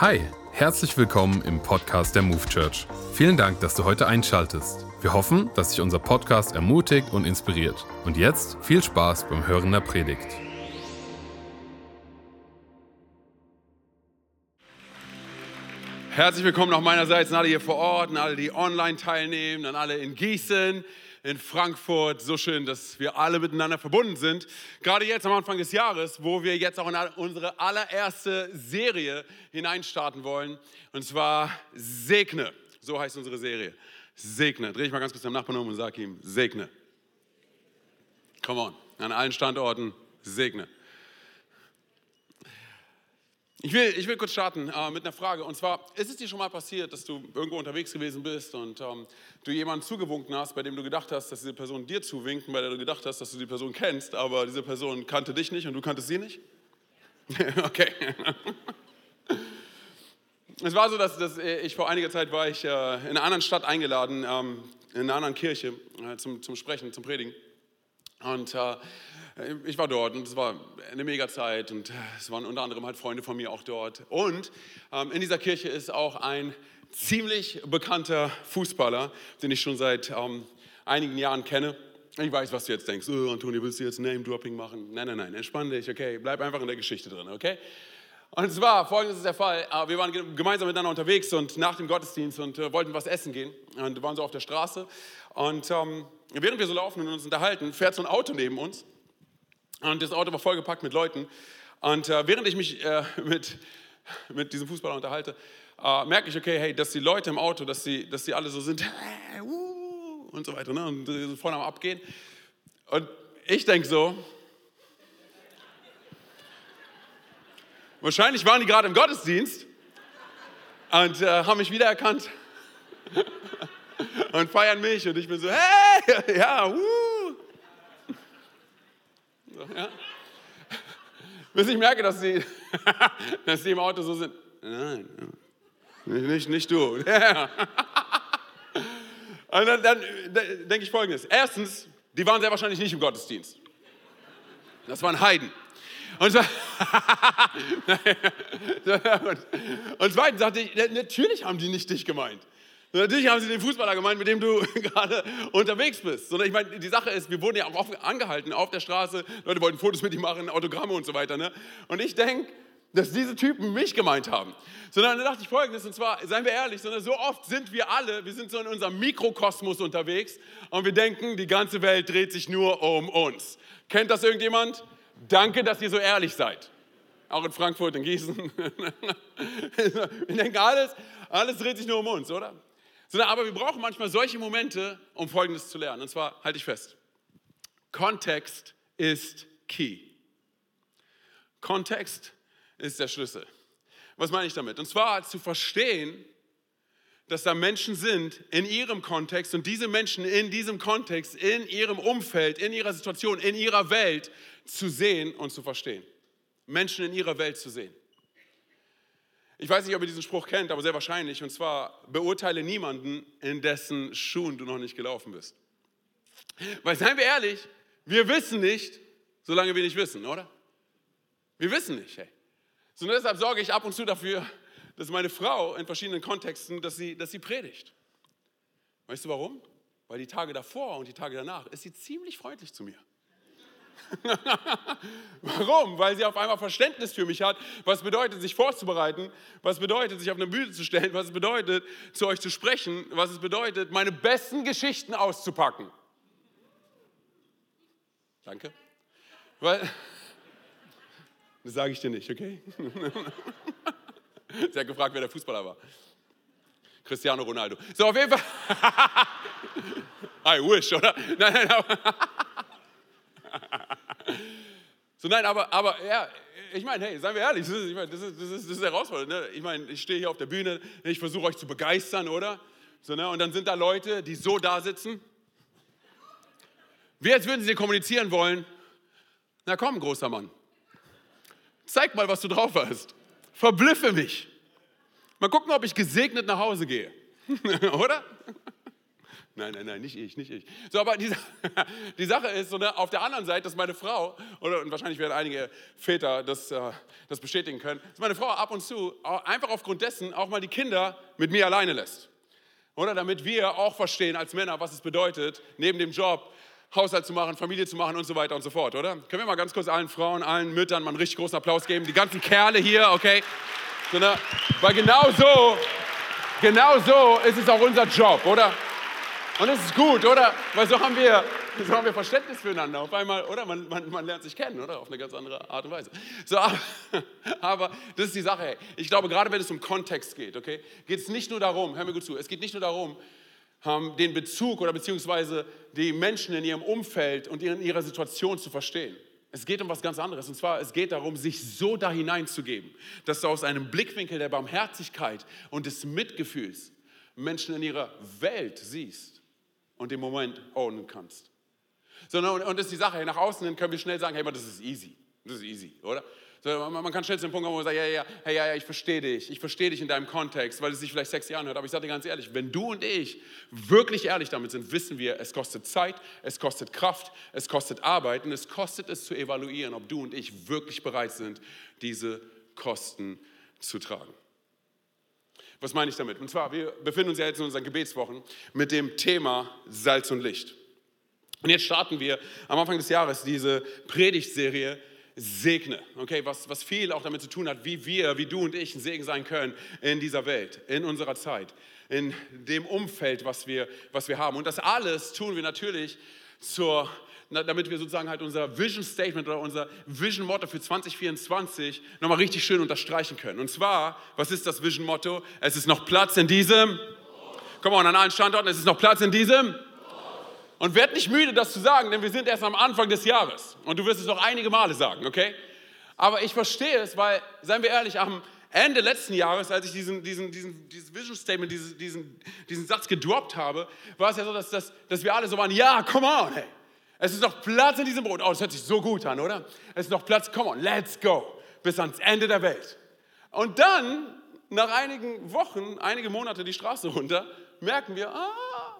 Hi, herzlich willkommen im Podcast der Move Church. Vielen Dank, dass du heute einschaltest. Wir hoffen, dass dich unser Podcast ermutigt und inspiriert. Und jetzt viel Spaß beim Hören der Predigt. Herzlich willkommen auch meinerseits an alle hier vor Ort, an alle, die online teilnehmen, an alle in Gießen, in Frankfurt. So schön, dass wir alle miteinander verbunden sind. Gerade jetzt am Anfang des Jahres, wo wir jetzt auch in unsere allererste Serie hineinstarten wollen. Und zwar Segne. So heißt unsere Serie. Segne. Dreh ich mal ganz kurz am Nachbarn um und sag ihm, segne. Come on. An allen Standorten, segne. Ich will, ich will kurz starten äh, mit einer Frage. Und zwar, ist es dir schon mal passiert, dass du irgendwo unterwegs gewesen bist und ähm, du jemanden zugewunken hast, bei dem du gedacht hast, dass diese Person dir zuwinkt, bei der du gedacht hast, dass du die Person kennst, aber diese Person kannte dich nicht und du kanntest sie nicht? okay. es war so, dass, dass, ich vor einiger Zeit war ich äh, in einer anderen Stadt eingeladen, ähm, in einer anderen Kirche äh, zum, zum Sprechen, zum Predigen. Und äh, ich war dort und es war eine mega Zeit und es waren unter anderem halt Freunde von mir auch dort. Und ähm, in dieser Kirche ist auch ein ziemlich bekannter Fußballer, den ich schon seit ähm, einigen Jahren kenne. Ich weiß, was du jetzt denkst. Oh, Antonio, willst du jetzt Name-Dropping machen? Nein, nein, nein, entspann dich, okay? Bleib einfach in der Geschichte drin, okay? Und zwar, folgendes ist der Fall, äh, wir waren gemeinsam miteinander unterwegs und nach dem Gottesdienst und äh, wollten was essen gehen und waren so auf der Straße und ähm, während wir so laufen und uns unterhalten, fährt so ein Auto neben uns und das Auto war vollgepackt mit Leuten. Und äh, während ich mich äh, mit, mit diesem Fußballer unterhalte, äh, merke ich, okay, hey, dass die Leute im Auto, dass sie, dass sie alle so sind äh, uh, und so weiter ne? und so vorne am Abgehen. Und ich denke so, wahrscheinlich waren die gerade im Gottesdienst und äh, haben mich wiedererkannt und feiern mich und ich bin so, hey, ja, uh. So, ja? Bis ich merke, dass sie, dass sie im Auto so sind. Nein, nicht, nicht du. Und dann, dann, dann denke ich folgendes. Erstens, die waren sehr wahrscheinlich nicht im Gottesdienst. Das waren Heiden. Und, so, und zweitens sagte ich, natürlich haben die nicht dich gemeint. Natürlich haben sie den Fußballer gemeint, mit dem du gerade unterwegs bist. Sondern ich meine, die Sache ist, wir wurden ja auch angehalten auf der Straße, Leute wollten Fotos mit ihm machen, Autogramme und so weiter. Ne? Und ich denke, dass diese Typen mich gemeint haben. Sondern dann dachte ich folgendes, und zwar, seien wir ehrlich, sondern so oft sind wir alle, wir sind so in unserem Mikrokosmos unterwegs und wir denken, die ganze Welt dreht sich nur um uns. Kennt das irgendjemand? Danke, dass ihr so ehrlich seid. Auch in Frankfurt, in Gießen. wir denken, alles, alles dreht sich nur um uns, oder? Sondern aber wir brauchen manchmal solche Momente, um Folgendes zu lernen. Und zwar, halte ich fest, Kontext ist key. Kontext ist der Schlüssel. Was meine ich damit? Und zwar zu verstehen, dass da Menschen sind in ihrem Kontext und diese Menschen in diesem Kontext, in ihrem Umfeld, in ihrer Situation, in ihrer Welt zu sehen und zu verstehen. Menschen in ihrer Welt zu sehen. Ich weiß nicht, ob ihr diesen Spruch kennt, aber sehr wahrscheinlich. Und zwar, beurteile niemanden, in dessen Schuhen du noch nicht gelaufen bist. Weil, seien wir ehrlich, wir wissen nicht, solange wir nicht wissen, oder? Wir wissen nicht, hey. So, und deshalb sorge ich ab und zu dafür, dass meine Frau in verschiedenen Kontexten, dass sie, dass sie predigt. Weißt du warum? Weil die Tage davor und die Tage danach ist sie ziemlich freundlich zu mir. Warum? Weil sie auf einmal Verständnis für mich hat, was bedeutet, sich vorzubereiten, was bedeutet, sich auf eine Bühne zu stellen, was es bedeutet, zu euch zu sprechen, was es bedeutet, meine besten Geschichten auszupacken. Danke. Weil, das sage ich dir nicht, okay? Sie hat gefragt, wer der Fußballer war. Cristiano Ronaldo. So, auf jeden Fall. I wish, oder? Nein, nein, aber. so, nein, aber, aber ja, ich meine, hey, seien wir ehrlich, das ist, ich meine, das ist, das ist, das ist herausfordernd. Ne? Ich meine, ich stehe hier auf der Bühne, ich versuche euch zu begeistern, oder? So, ne? Und dann sind da Leute, die so da sitzen. Wie als würden sie kommunizieren wollen. Na komm, großer Mann. Zeig mal, was du drauf hast. Verblüffe mich. Mal gucken, ob ich gesegnet nach Hause gehe. oder? Nein, nein, nein, nicht ich, nicht ich. So, aber die, die Sache ist, so, ne, auf der anderen Seite, dass meine Frau, oder, und wahrscheinlich werden einige Väter das, äh, das bestätigen können, dass meine Frau ab und zu einfach aufgrund dessen auch mal die Kinder mit mir alleine lässt. Oder damit wir auch verstehen als Männer, was es bedeutet, neben dem Job Haushalt zu machen, Familie zu machen und so weiter und so fort, oder? Können wir mal ganz kurz allen Frauen, allen Müttern mal einen richtig großen Applaus geben? Die ganzen Kerle hier, okay? So, ne? Weil genau so, genau so ist es auch unser Job, oder? Und es ist gut, oder? Weil so haben wir, so haben wir Verständnis füreinander auf einmal, oder? Man, man, man lernt sich kennen, oder? Auf eine ganz andere Art und Weise. So, aber, aber das ist die Sache. Hey. Ich glaube, gerade wenn es um Kontext geht, okay, geht es nicht nur darum, hör mir gut zu, es geht nicht nur darum, ähm, den Bezug oder beziehungsweise die Menschen in ihrem Umfeld und in ihrer Situation zu verstehen. Es geht um was ganz anderes. Und zwar, es geht darum, sich so da hineinzugeben, dass du aus einem Blickwinkel der Barmherzigkeit und des Mitgefühls Menschen in ihrer Welt siehst und den Moment ownen kannst. Sondern, und das ist die Sache, nach außen hin können wir schnell sagen, hey, das ist easy, das ist easy, oder? So, man, kann schnell zu dem Punkt kommen, wo man sagt, ja, ja, hey, ja, ja, ich verstehe dich, ich verstehe dich in deinem Kontext, weil es sich vielleicht sexy anhört, aber ich sage dir ganz ehrlich, wenn du und ich wirklich ehrlich damit sind, wissen wir, es kostet Zeit, es kostet Kraft, es kostet Arbeit und es kostet es zu evaluieren, ob du und ich wirklich bereit sind, diese Kosten zu tragen. Was meine ich damit? Und zwar, wir befinden uns ja jetzt in unseren Gebetswochen mit dem Thema Salz und Licht. Und jetzt starten wir am Anfang des Jahres diese Predigtserie Segne, okay, was, was viel auch damit zu tun hat, wie wir, wie du und ich ein Segen sein können in dieser Welt, in unserer Zeit, in dem Umfeld, was wir, was wir haben. Und das alles tun wir natürlich zur damit wir sozusagen halt unser Vision Statement oder unser Vision Motto für 2024 nochmal richtig schön unterstreichen können. Und zwar, was ist das Vision Motto? Es ist noch Platz in diesem. Komm mal, an allen Standorten, es ist noch Platz in diesem. Und werd nicht müde, das zu sagen, denn wir sind erst am Anfang des Jahres. Und du wirst es noch einige Male sagen, okay? Aber ich verstehe es, weil, seien wir ehrlich, am Ende letzten Jahres, als ich diesen, diesen, diesen, dieses Vision Statement, diesen, diesen, diesen Satz gedroppt habe, war es ja so, dass, dass, dass wir alle so waren, ja, come on, hey. Es ist noch Platz in diesem Brot. Oh, das hört sich so gut an, oder? Es ist noch Platz, come on, let's go. Bis ans Ende der Welt. Und dann, nach einigen Wochen, einige Monate die Straße runter, merken wir, ah,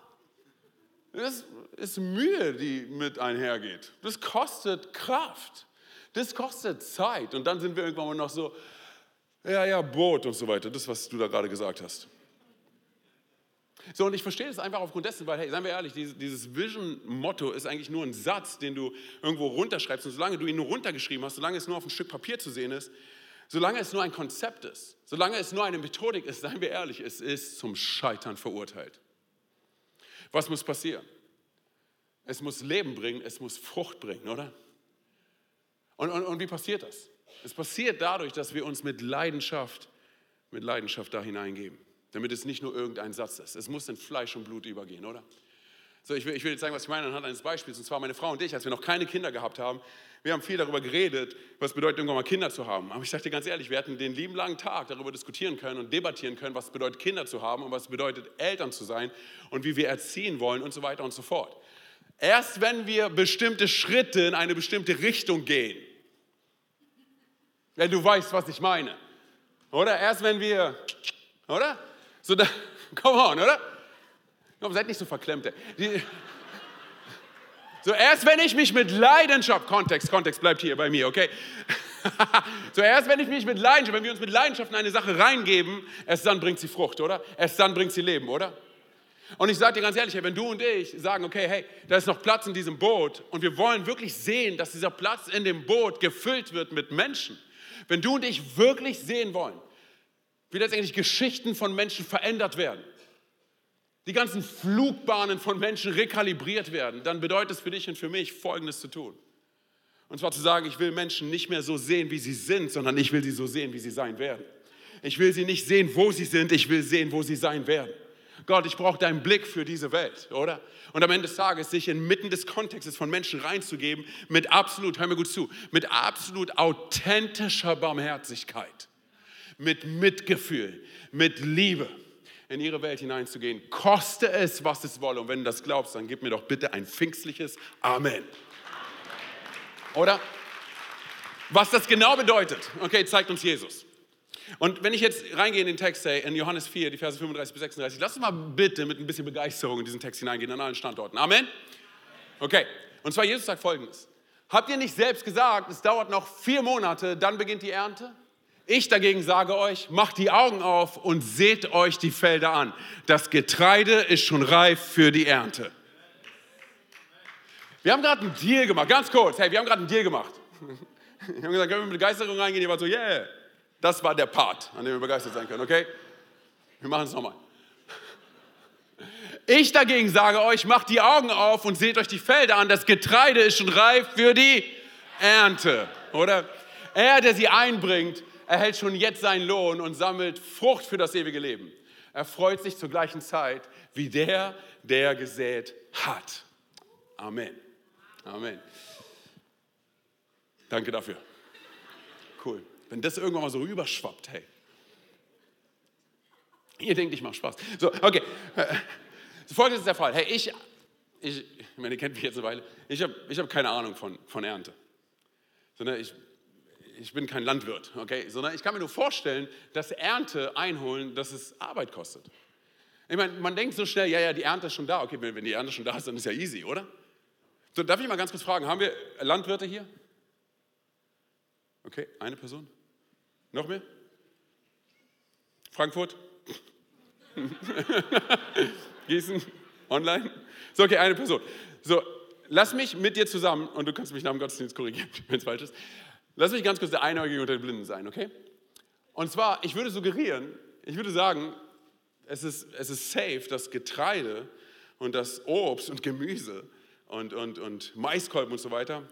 das ist Mühe, die mit einhergeht. Das kostet Kraft. Das kostet Zeit. Und dann sind wir irgendwann mal noch so, ja, ja, Boot und so weiter. Das, was du da gerade gesagt hast. So, und ich verstehe das einfach aufgrund dessen, weil, hey, seien wir ehrlich, dieses, Vision-Motto ist eigentlich nur ein Satz, den du irgendwo runterschreibst. Und solange du ihn nur runtergeschrieben hast, solange es nur auf ein Stück Papier zu sehen ist, solange es nur ein Konzept ist, solange es nur eine Methodik ist, seien wir ehrlich, es ist zum Scheitern verurteilt. Was muss passieren? Es muss Leben bringen, es muss Frucht bringen, oder? Und, und, und wie passiert das? Es passiert dadurch, dass wir uns mit Leidenschaft, mit Leidenschaft da hineingeben damit es nicht nur irgendein Satz ist. Es muss in Fleisch und Blut übergehen, oder? So, ich will, ich will jetzt sagen, was ich meine anhand eines Beispiels. Und zwar meine Frau und ich, als wir noch keine Kinder gehabt haben, wir haben viel darüber geredet, was bedeutet, irgendwann mal Kinder zu haben. Aber ich sage dir ganz ehrlich, wir hätten den lieben langen Tag darüber diskutieren können und debattieren können, was bedeutet, Kinder zu haben und was bedeutet, Eltern zu sein und wie wir erziehen wollen und so weiter und so fort. Erst wenn wir bestimmte Schritte in eine bestimmte Richtung gehen, wenn du weißt, was ich meine, oder? Erst wenn wir, oder? So, da, come on, oder? Komm, seid nicht so verklemmt. Die, so, erst wenn ich mich mit Leidenschaft, Kontext, Kontext bleibt hier bei mir, okay? so, erst wenn ich mich mit Leidenschaft, wenn wir uns mit Leidenschaft in eine Sache reingeben, erst dann bringt sie Frucht, oder? Erst dann bringt sie Leben, oder? Und ich sage dir ganz ehrlich, wenn du und ich sagen, okay, hey, da ist noch Platz in diesem Boot und wir wollen wirklich sehen, dass dieser Platz in dem Boot gefüllt wird mit Menschen, wenn du und ich wirklich sehen wollen, wie letztendlich Geschichten von Menschen verändert werden, die ganzen Flugbahnen von Menschen rekalibriert werden, dann bedeutet es für dich und für mich Folgendes zu tun. Und zwar zu sagen, ich will Menschen nicht mehr so sehen, wie sie sind, sondern ich will sie so sehen, wie sie sein werden. Ich will sie nicht sehen, wo sie sind, ich will sehen, wo sie sein werden. Gott, ich brauche deinen Blick für diese Welt, oder? Und am Ende des Tages sich inmitten des Kontextes von Menschen reinzugeben mit absolut, hör mir gut zu, mit absolut authentischer Barmherzigkeit mit Mitgefühl, mit Liebe in ihre Welt hineinzugehen. Koste es, was es wolle. Und wenn du das glaubst, dann gib mir doch bitte ein pfingstliches Amen. Oder? Was das genau bedeutet, okay, zeigt uns Jesus. Und wenn ich jetzt reingehe in den Text, hey, in Johannes 4, die Verse 35 bis 36, lass uns mal bitte mit ein bisschen Begeisterung in diesen Text hineingehen an allen Standorten. Amen? Okay, und zwar Jesus sagt folgendes. Habt ihr nicht selbst gesagt, es dauert noch vier Monate, dann beginnt die Ernte? Ich dagegen sage euch, macht die Augen auf und seht euch die Felder an. Das Getreide ist schon reif für die Ernte. Wir haben gerade einen Deal gemacht, ganz kurz. Hey, wir haben gerade einen Deal gemacht. Wir haben gesagt, können wir mit Begeisterung reingehen? Ihr war so, yeah. Das war der Part, an dem wir begeistert sein können, okay? Wir machen es nochmal. Ich dagegen sage euch, macht die Augen auf und seht euch die Felder an. Das Getreide ist schon reif für die Ernte, oder? Er, der sie einbringt, erhält schon jetzt seinen Lohn und sammelt Frucht für das ewige Leben. Er freut sich zur gleichen Zeit wie der, der gesät hat. Amen. Amen. Danke dafür. Cool. Wenn das irgendwann mal so rüberschwappt, hey. Ihr denkt, ich mache Spaß. So, okay. So, folgendes ist der Fall. Hey, ich, ich, ich meine, ihr kennt mich jetzt eine Weile. Ich habe ich hab keine Ahnung von, von Ernte. Sondern ich, ich bin kein Landwirt, okay? Sondern ich kann mir nur vorstellen, dass Ernte einholen, dass es Arbeit kostet. Ich meine, man denkt so schnell, ja, ja, die Ernte ist schon da. Okay, wenn, die Ernte schon da ist, dann ist ja easy, oder? So, darf ich mal ganz kurz fragen, haben wir Landwirte hier? Okay, eine Person? Noch mehr? Frankfurt? Gießen? Online? So, okay, eine Person. So, lass mich mit dir zusammen, und du kannst mich nach dem Gottesdienst korrigieren, wenn es falsch ist. Lass mich ganz kurz der Einäugige unter den Blinden sein, okay? Und zwar, ich würde suggerieren, ich würde sagen, es ist, es ist safe, dass Getreide und das Obst und Gemüse und, und, und Maiskolben und so weiter,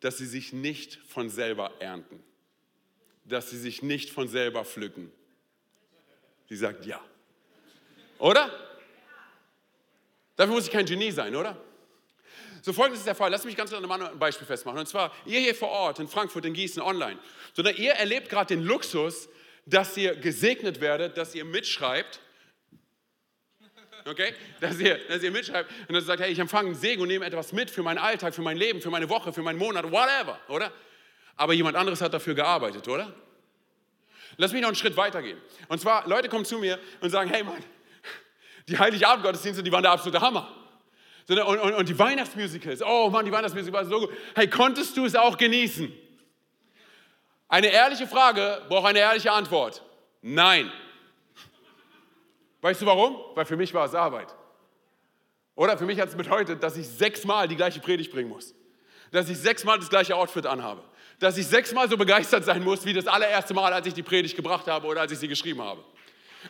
dass sie sich nicht von selber ernten dass sie sich nicht von selber pflücken. Sie sagt ja. Oder? Dafür muss ich kein Genie sein, oder? So folgendes ist der Fall. Lass mich ganz an einem Beispiel festmachen. Und zwar, ihr hier vor Ort in Frankfurt, in Gießen, online. Sondern ihr erlebt gerade den Luxus, dass ihr gesegnet werdet, dass ihr mitschreibt. Okay? Dass ihr, dass ihr mitschreibt und ihr sagt, hey, ich empfange einen Segen und nehme etwas mit für meinen Alltag, für mein Leben, für meine Woche, für meinen Monat, whatever, oder? aber jemand anderes hat dafür gearbeitet, oder? Lass mich noch einen Schritt weitergehen. Und zwar, Leute kommen zu mir und sagen, hey Mann, die Heiligabend-Gottesdienste, die waren der absolute Hammer. Und, und, und die Weihnachtsmusicals, oh Mann, die Weihnachtsmusik war so gut. Hey, konntest du es auch genießen? Eine ehrliche Frage braucht eine ehrliche Antwort. Nein. Weißt du warum? Weil für mich war es Arbeit. Oder für mich hat es bedeutet, dass ich sechsmal die gleiche Predigt bringen muss. Dass ich sechsmal das gleiche Outfit anhabe dass ich sechsmal so begeistert sein muss, wie das allererste Mal, als ich die Predigt gebracht habe oder als ich sie geschrieben habe.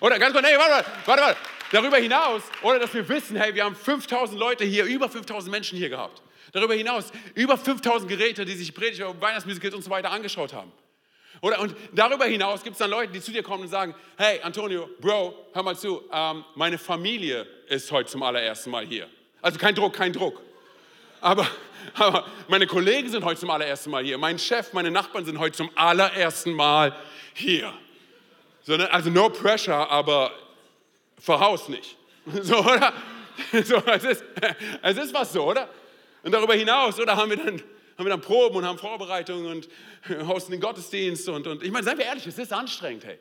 Oder ganz kurz, nee, warte, warte, warte. Darüber hinaus, oder dass wir wissen, hey, wir haben 5000 Leute hier, über 5000 Menschen hier gehabt. Darüber hinaus, über 5000 Geräte, die sich Predigt, Weihnachtsmusik und so weiter angeschaut haben. Oder, und darüber hinaus gibt es dann Leute, die zu dir kommen und sagen, hey, Antonio, Bro, hör mal zu, ähm, meine Familie ist heute zum allerersten Mal hier. Also kein Druck, kein Druck. Aber, aber meine Kollegen sind heute zum allerersten Mal hier. Mein Chef, meine Nachbarn sind heute zum allerersten Mal hier. So, ne, also no pressure, aber verhaus nicht. So, oder? So, es, ist, es ist was so, oder? Und darüber hinaus, oder haben wir dann, haben wir dann Proben und haben Vorbereitungen und hosten den Gottesdienst. Und, und ich meine, seien wir ehrlich, es ist anstrengend, hey.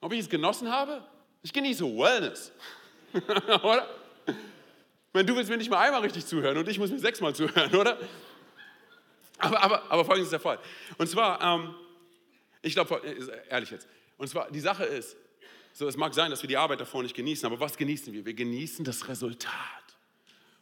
Ob ich es genossen habe? Ich genieße Wellness. oder? meine, du willst mir nicht mal einmal richtig zuhören und ich muss mir sechsmal zuhören, oder? Aber, aber, aber folgendes ist der Fall. Und zwar, ähm, ich glaube, ehrlich jetzt, und zwar, die Sache ist, so, es mag sein, dass wir die Arbeit davor nicht genießen, aber was genießen wir? Wir genießen das Resultat.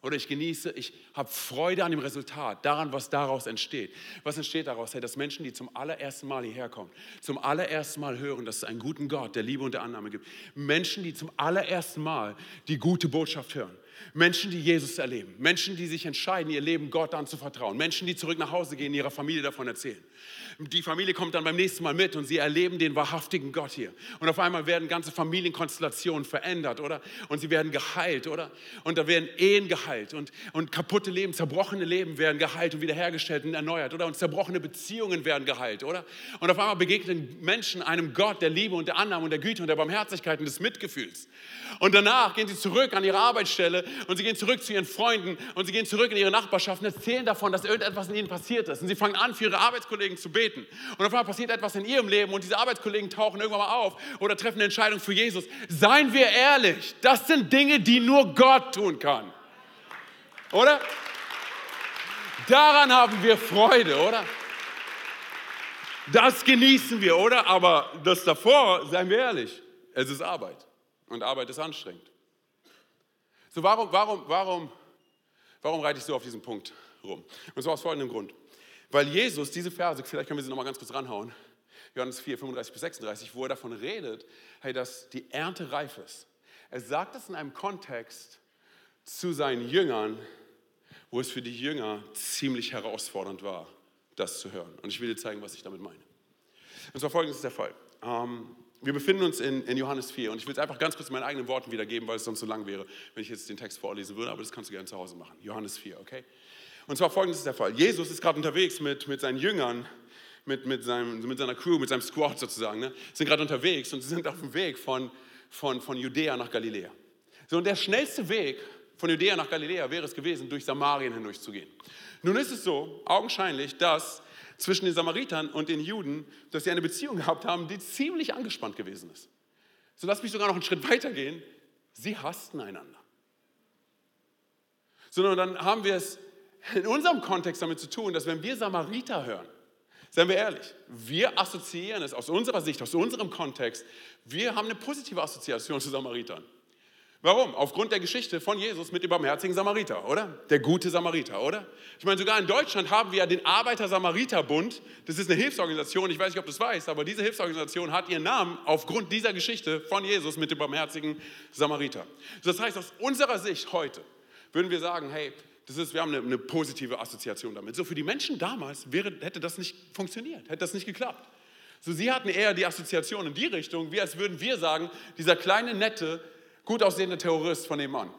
Oder ich genieße, ich habe Freude an dem Resultat, daran, was daraus entsteht. Was entsteht daraus? Hey, dass Menschen, die zum allerersten Mal hierher kommen, zum allerersten Mal hören, dass es einen guten Gott der Liebe und der Annahme gibt. Menschen, die zum allerersten Mal die gute Botschaft hören. Menschen, die Jesus erleben. Menschen, die sich entscheiden, ihr Leben Gott anzuvertrauen. Menschen, die zurück nach Hause gehen, ihrer Familie davon erzählen. Die Familie kommt dann beim nächsten Mal mit und sie erleben den wahrhaftigen Gott hier. Und auf einmal werden ganze Familienkonstellationen verändert, oder? Und sie werden geheilt, oder? Und da werden Ehen geheilt und, und kaputte Leben, zerbrochene Leben werden geheilt und wiederhergestellt und erneuert, oder? Und zerbrochene Beziehungen werden geheilt, oder? Und auf einmal begegnen Menschen einem Gott der Liebe und der Annahme und der Güte und der Barmherzigkeit und des Mitgefühls. Und danach gehen sie zurück an ihre Arbeitsstelle Und sie gehen zurück zu ihren Freunden und sie gehen zurück in ihre Nachbarschaft und erzählen davon, dass irgendetwas in ihnen passiert ist. Und sie fangen an, für ihre Arbeitskollegen zu beten. Und auf einmal passiert etwas in ihrem Leben und diese Arbeitskollegen tauchen irgendwann mal auf oder treffen eine Entscheidung für Jesus. Seien wir ehrlich, das sind Dinge, die nur Gott tun kann. Oder? Daran haben wir Freude, oder? Das genießen wir, oder? Aber das davor, seien wir ehrlich, es ist Arbeit. Und Arbeit ist anstrengend. So, warum, warum, warum, warum reite ich so auf diesen Punkt rum? Und zwar aus folgendem Grund. Weil Jesus diese Verse, vielleicht können wir sie nochmal ganz kurz ranhauen, Johannes 4, 35 bis 36, wo er davon redet, hey, dass die Ernte reif ist. Er sagt es in einem Kontext zu seinen Jüngern, wo es für die Jünger ziemlich herausfordernd war, das zu hören. Und ich will dir zeigen, was ich damit meine. Und zwar folgendes ist der Fall. Ähm, wir befinden uns in, in, Johannes 4 und ich will es einfach ganz kurz in meinen eigenen Worten wiedergeben, weil es sonst so lang wäre, wenn ich jetzt den Text vorlesen würde, aber das kannst du gerne zu Hause machen. Johannes 4, okay? Und zwar folgendes ist der Fall. Jesus ist gerade unterwegs mit, mit seinen Jüngern, mit, mit, seinem, mit seiner Crew, mit seinem Squad sozusagen, ne? sind gerade unterwegs und sie sind auf dem Weg von, von, von Judäa nach Galiläa. So, und der schnellste Weg von Judäa nach Galiläa wäre es gewesen, durch Samarien hindurchzugehen. Nun ist es so, augenscheinlich, dass zwischen den Samaritern und den Juden, dass sie eine Beziehung gehabt haben, die ziemlich angespannt gewesen ist. So lass mich sogar noch einen Schritt weiter gehen. Sie hassten einander. Sondern dann haben wir es in unserem Kontext damit zu tun, dass wenn wir Samariter hören, seien wir ehrlich, wir assoziieren es aus unserer Sicht, aus unserem Kontext, wir haben eine positive Assoziation zu Samaritern. Warum? Aufgrund der Geschichte von Jesus mit dem barmherzigen Samariter, oder? Der gute Samariter, oder? Ich meine, sogar in Deutschland haben wir ja den Arbeiter-Samariter-Bund. Das ist eine Hilfsorganisation, ich weiß nicht, ob du es weißt, aber diese Hilfsorganisation hat ihren Namen aufgrund dieser Geschichte von Jesus mit dem barmherzigen Samariter. Das heißt, aus unserer Sicht heute würden wir sagen, hey, das ist, wir haben eine, eine positive Assoziation damit. So für die Menschen damals wäre, hätte das nicht funktioniert, hätte das nicht geklappt. So, sie hatten eher die Assoziation in die Richtung, wie als würden wir sagen, dieser kleine, nette, gut aussehende Terrorist von nebenan.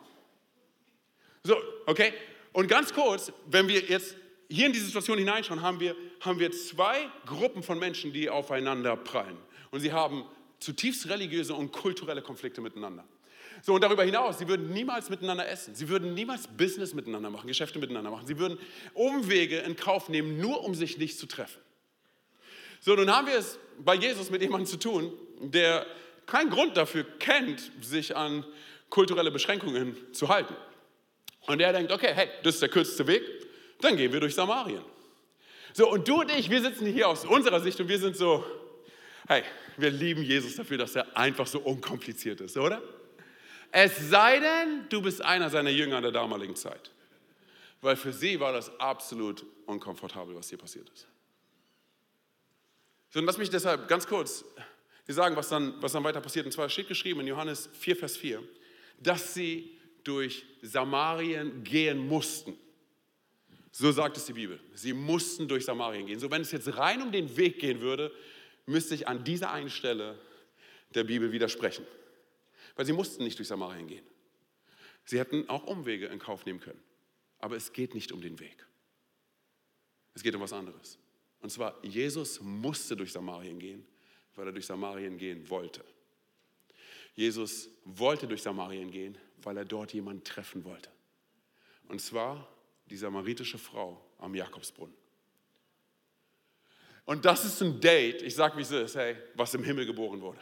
So, okay? Und ganz kurz, wenn wir jetzt hier in die Situation hineinschauen, haben wir, haben wir zwei Gruppen von Menschen, die aufeinander prallen. Und sie haben zutiefst religiöse und kulturelle Konflikte miteinander. So, und darüber hinaus, sie würden niemals miteinander essen. Sie würden niemals Business miteinander machen, Geschäfte miteinander machen. Sie würden Umwege in Kauf nehmen, nur um sich nicht zu treffen. So, nun haben wir es bei Jesus mit jemandem zu tun, der keinen Grund dafür kennt, sich an kulturelle Beschränkungen zu halten. Und er denkt, okay, hey, das ist der kürzeste Weg, dann gehen wir durch Samarien. So, und du und ich, wir sitzen hier aus unserer Sicht und wir sind so, hey, wir lieben Jesus dafür, dass er einfach so unkompliziert ist, oder? Es sei denn, du bist einer seiner Jünger der damaligen Zeit. Weil für sie war das absolut unkomfortabel, was hier passiert ist. So, und lass mich deshalb ganz kurz wir sagen, was dann, was dann weiter passiert. Und zwar steht geschrieben in Johannes 4, Vers 4, dass sie durch Samarien gehen mussten. So sagt es die Bibel. Sie mussten durch Samarien gehen. So, wenn es jetzt rein um den Weg gehen würde, müsste ich an dieser einen Stelle der Bibel widersprechen. Weil sie mussten nicht durch Samarien gehen. Sie hätten auch Umwege in Kauf nehmen können. Aber es geht nicht um den Weg. Es geht um was anderes. Und zwar, Jesus musste durch Samarien gehen, weil er durch Samarien gehen wollte. Jesus wollte durch Samarien gehen, weil er dort jemanden treffen wollte. Und zwar die samaritische Frau am Jakobsbrunnen. Und das ist ein Date, ich sage wie es ist, hey, was im Himmel geboren wurde.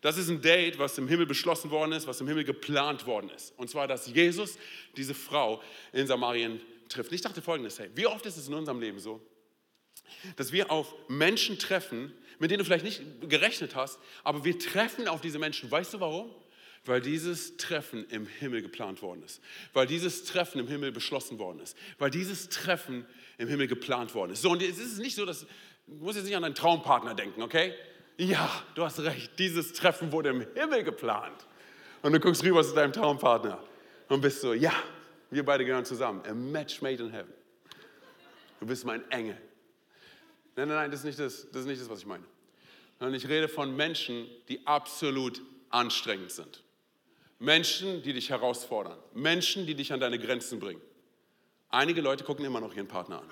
Das ist ein Date, was im Himmel beschlossen worden ist, was im Himmel geplant worden ist. Und zwar, dass Jesus diese Frau in Samarien trifft. Ich dachte folgendes, hey, wie oft ist es in unserem Leben so, dass wir auf Menschen treffen, mit denen du vielleicht nicht gerechnet hast, aber wir treffen auf diese Menschen. Weißt du warum? Weil dieses Treffen im Himmel geplant worden ist. Weil dieses Treffen im Himmel beschlossen worden ist. Weil dieses Treffen im Himmel geplant worden ist. So, und es ist nicht so, dass, du musst jetzt nicht an deinen Traumpartner denken, okay? Ja, du hast recht, dieses Treffen wurde im Himmel geplant. Und du guckst rüber zu deinem Traumpartner und bist so, ja, wir beide gehören zusammen. A match made in heaven. Du bist mein Engel. Nein, nein, nein, das ist nicht das, das, ist nicht das was ich meine. Sondern ich rede von Menschen, die absolut anstrengend sind. Menschen, die dich herausfordern. Menschen, die dich an deine Grenzen bringen. Einige Leute gucken immer noch ihren Partner an.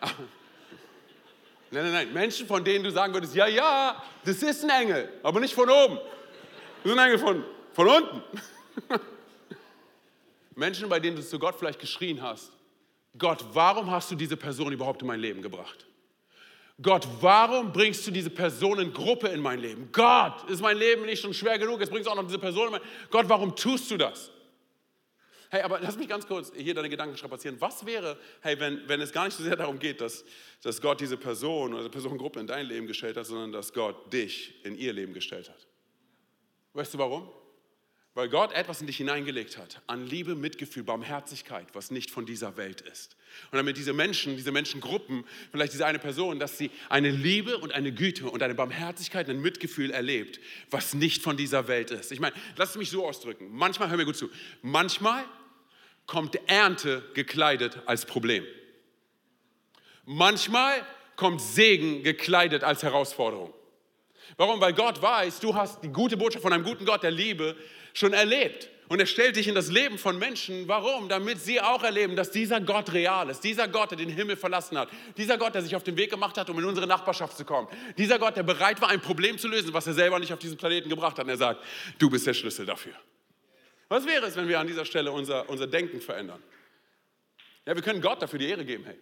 Nein, nein, nein. Menschen, von denen du sagen würdest, ja, ja, das ist ein Engel, aber nicht von oben. Das ist ein Engel von, Von unten. Menschen, bei denen du zu Gott vielleicht geschrien hast, Gott, warum hast du diese Person überhaupt in mein Leben gebracht? Gott, warum bringst du diese Personengruppe in mein Leben? Gott, ist mein Leben nicht schon schwer genug? Jetzt bringst du auch noch diese Person in mein Leben. Gott, warum tust du das? Hey, aber lass mich ganz kurz hier deine Gedanken strapazieren. Was wäre, hey, wenn, wenn es gar nicht so sehr darum geht, dass, dass Gott diese Person oder diese Personengruppe in dein Leben gestellt hat, sondern dass Gott dich in ihr Leben gestellt hat? Weißt du warum? Weil Gott etwas in dich hineingelegt hat, an Liebe, Mitgefühl, Barmherzigkeit, was nicht von dieser Welt ist. Und damit diese Menschen, diese Menschengruppen, vielleicht diese eine Person, dass sie eine Liebe und eine Güte und eine Barmherzigkeit ein Mitgefühl erlebt, was nicht von dieser Welt ist. Ich meine, lass es mich so ausdrücken. Manchmal, hör mir gut zu, manchmal kommt Ernte gekleidet als Problem. Manchmal kommt Segen gekleidet als Herausforderung. Warum? Weil Gott weiß, du hast die gute Botschaft von einem guten Gott der Liebe schon erlebt. Und er stellt dich in das Leben von Menschen. Warum? Damit sie auch erleben, dass dieser Gott real ist. Dieser Gott, der den Himmel verlassen hat. Dieser Gott, der sich auf den Weg gemacht hat, um in unsere Nachbarschaft zu kommen. Dieser Gott, der bereit war, ein Problem zu lösen, was er selber nicht auf diesen Planeten gebracht hat. Und er sagt, du bist der Schlüssel dafür. Was wäre es, wenn wir an dieser Stelle unser, unser Denken verändern? Ja, wir können Gott dafür die Ehre geben, hey.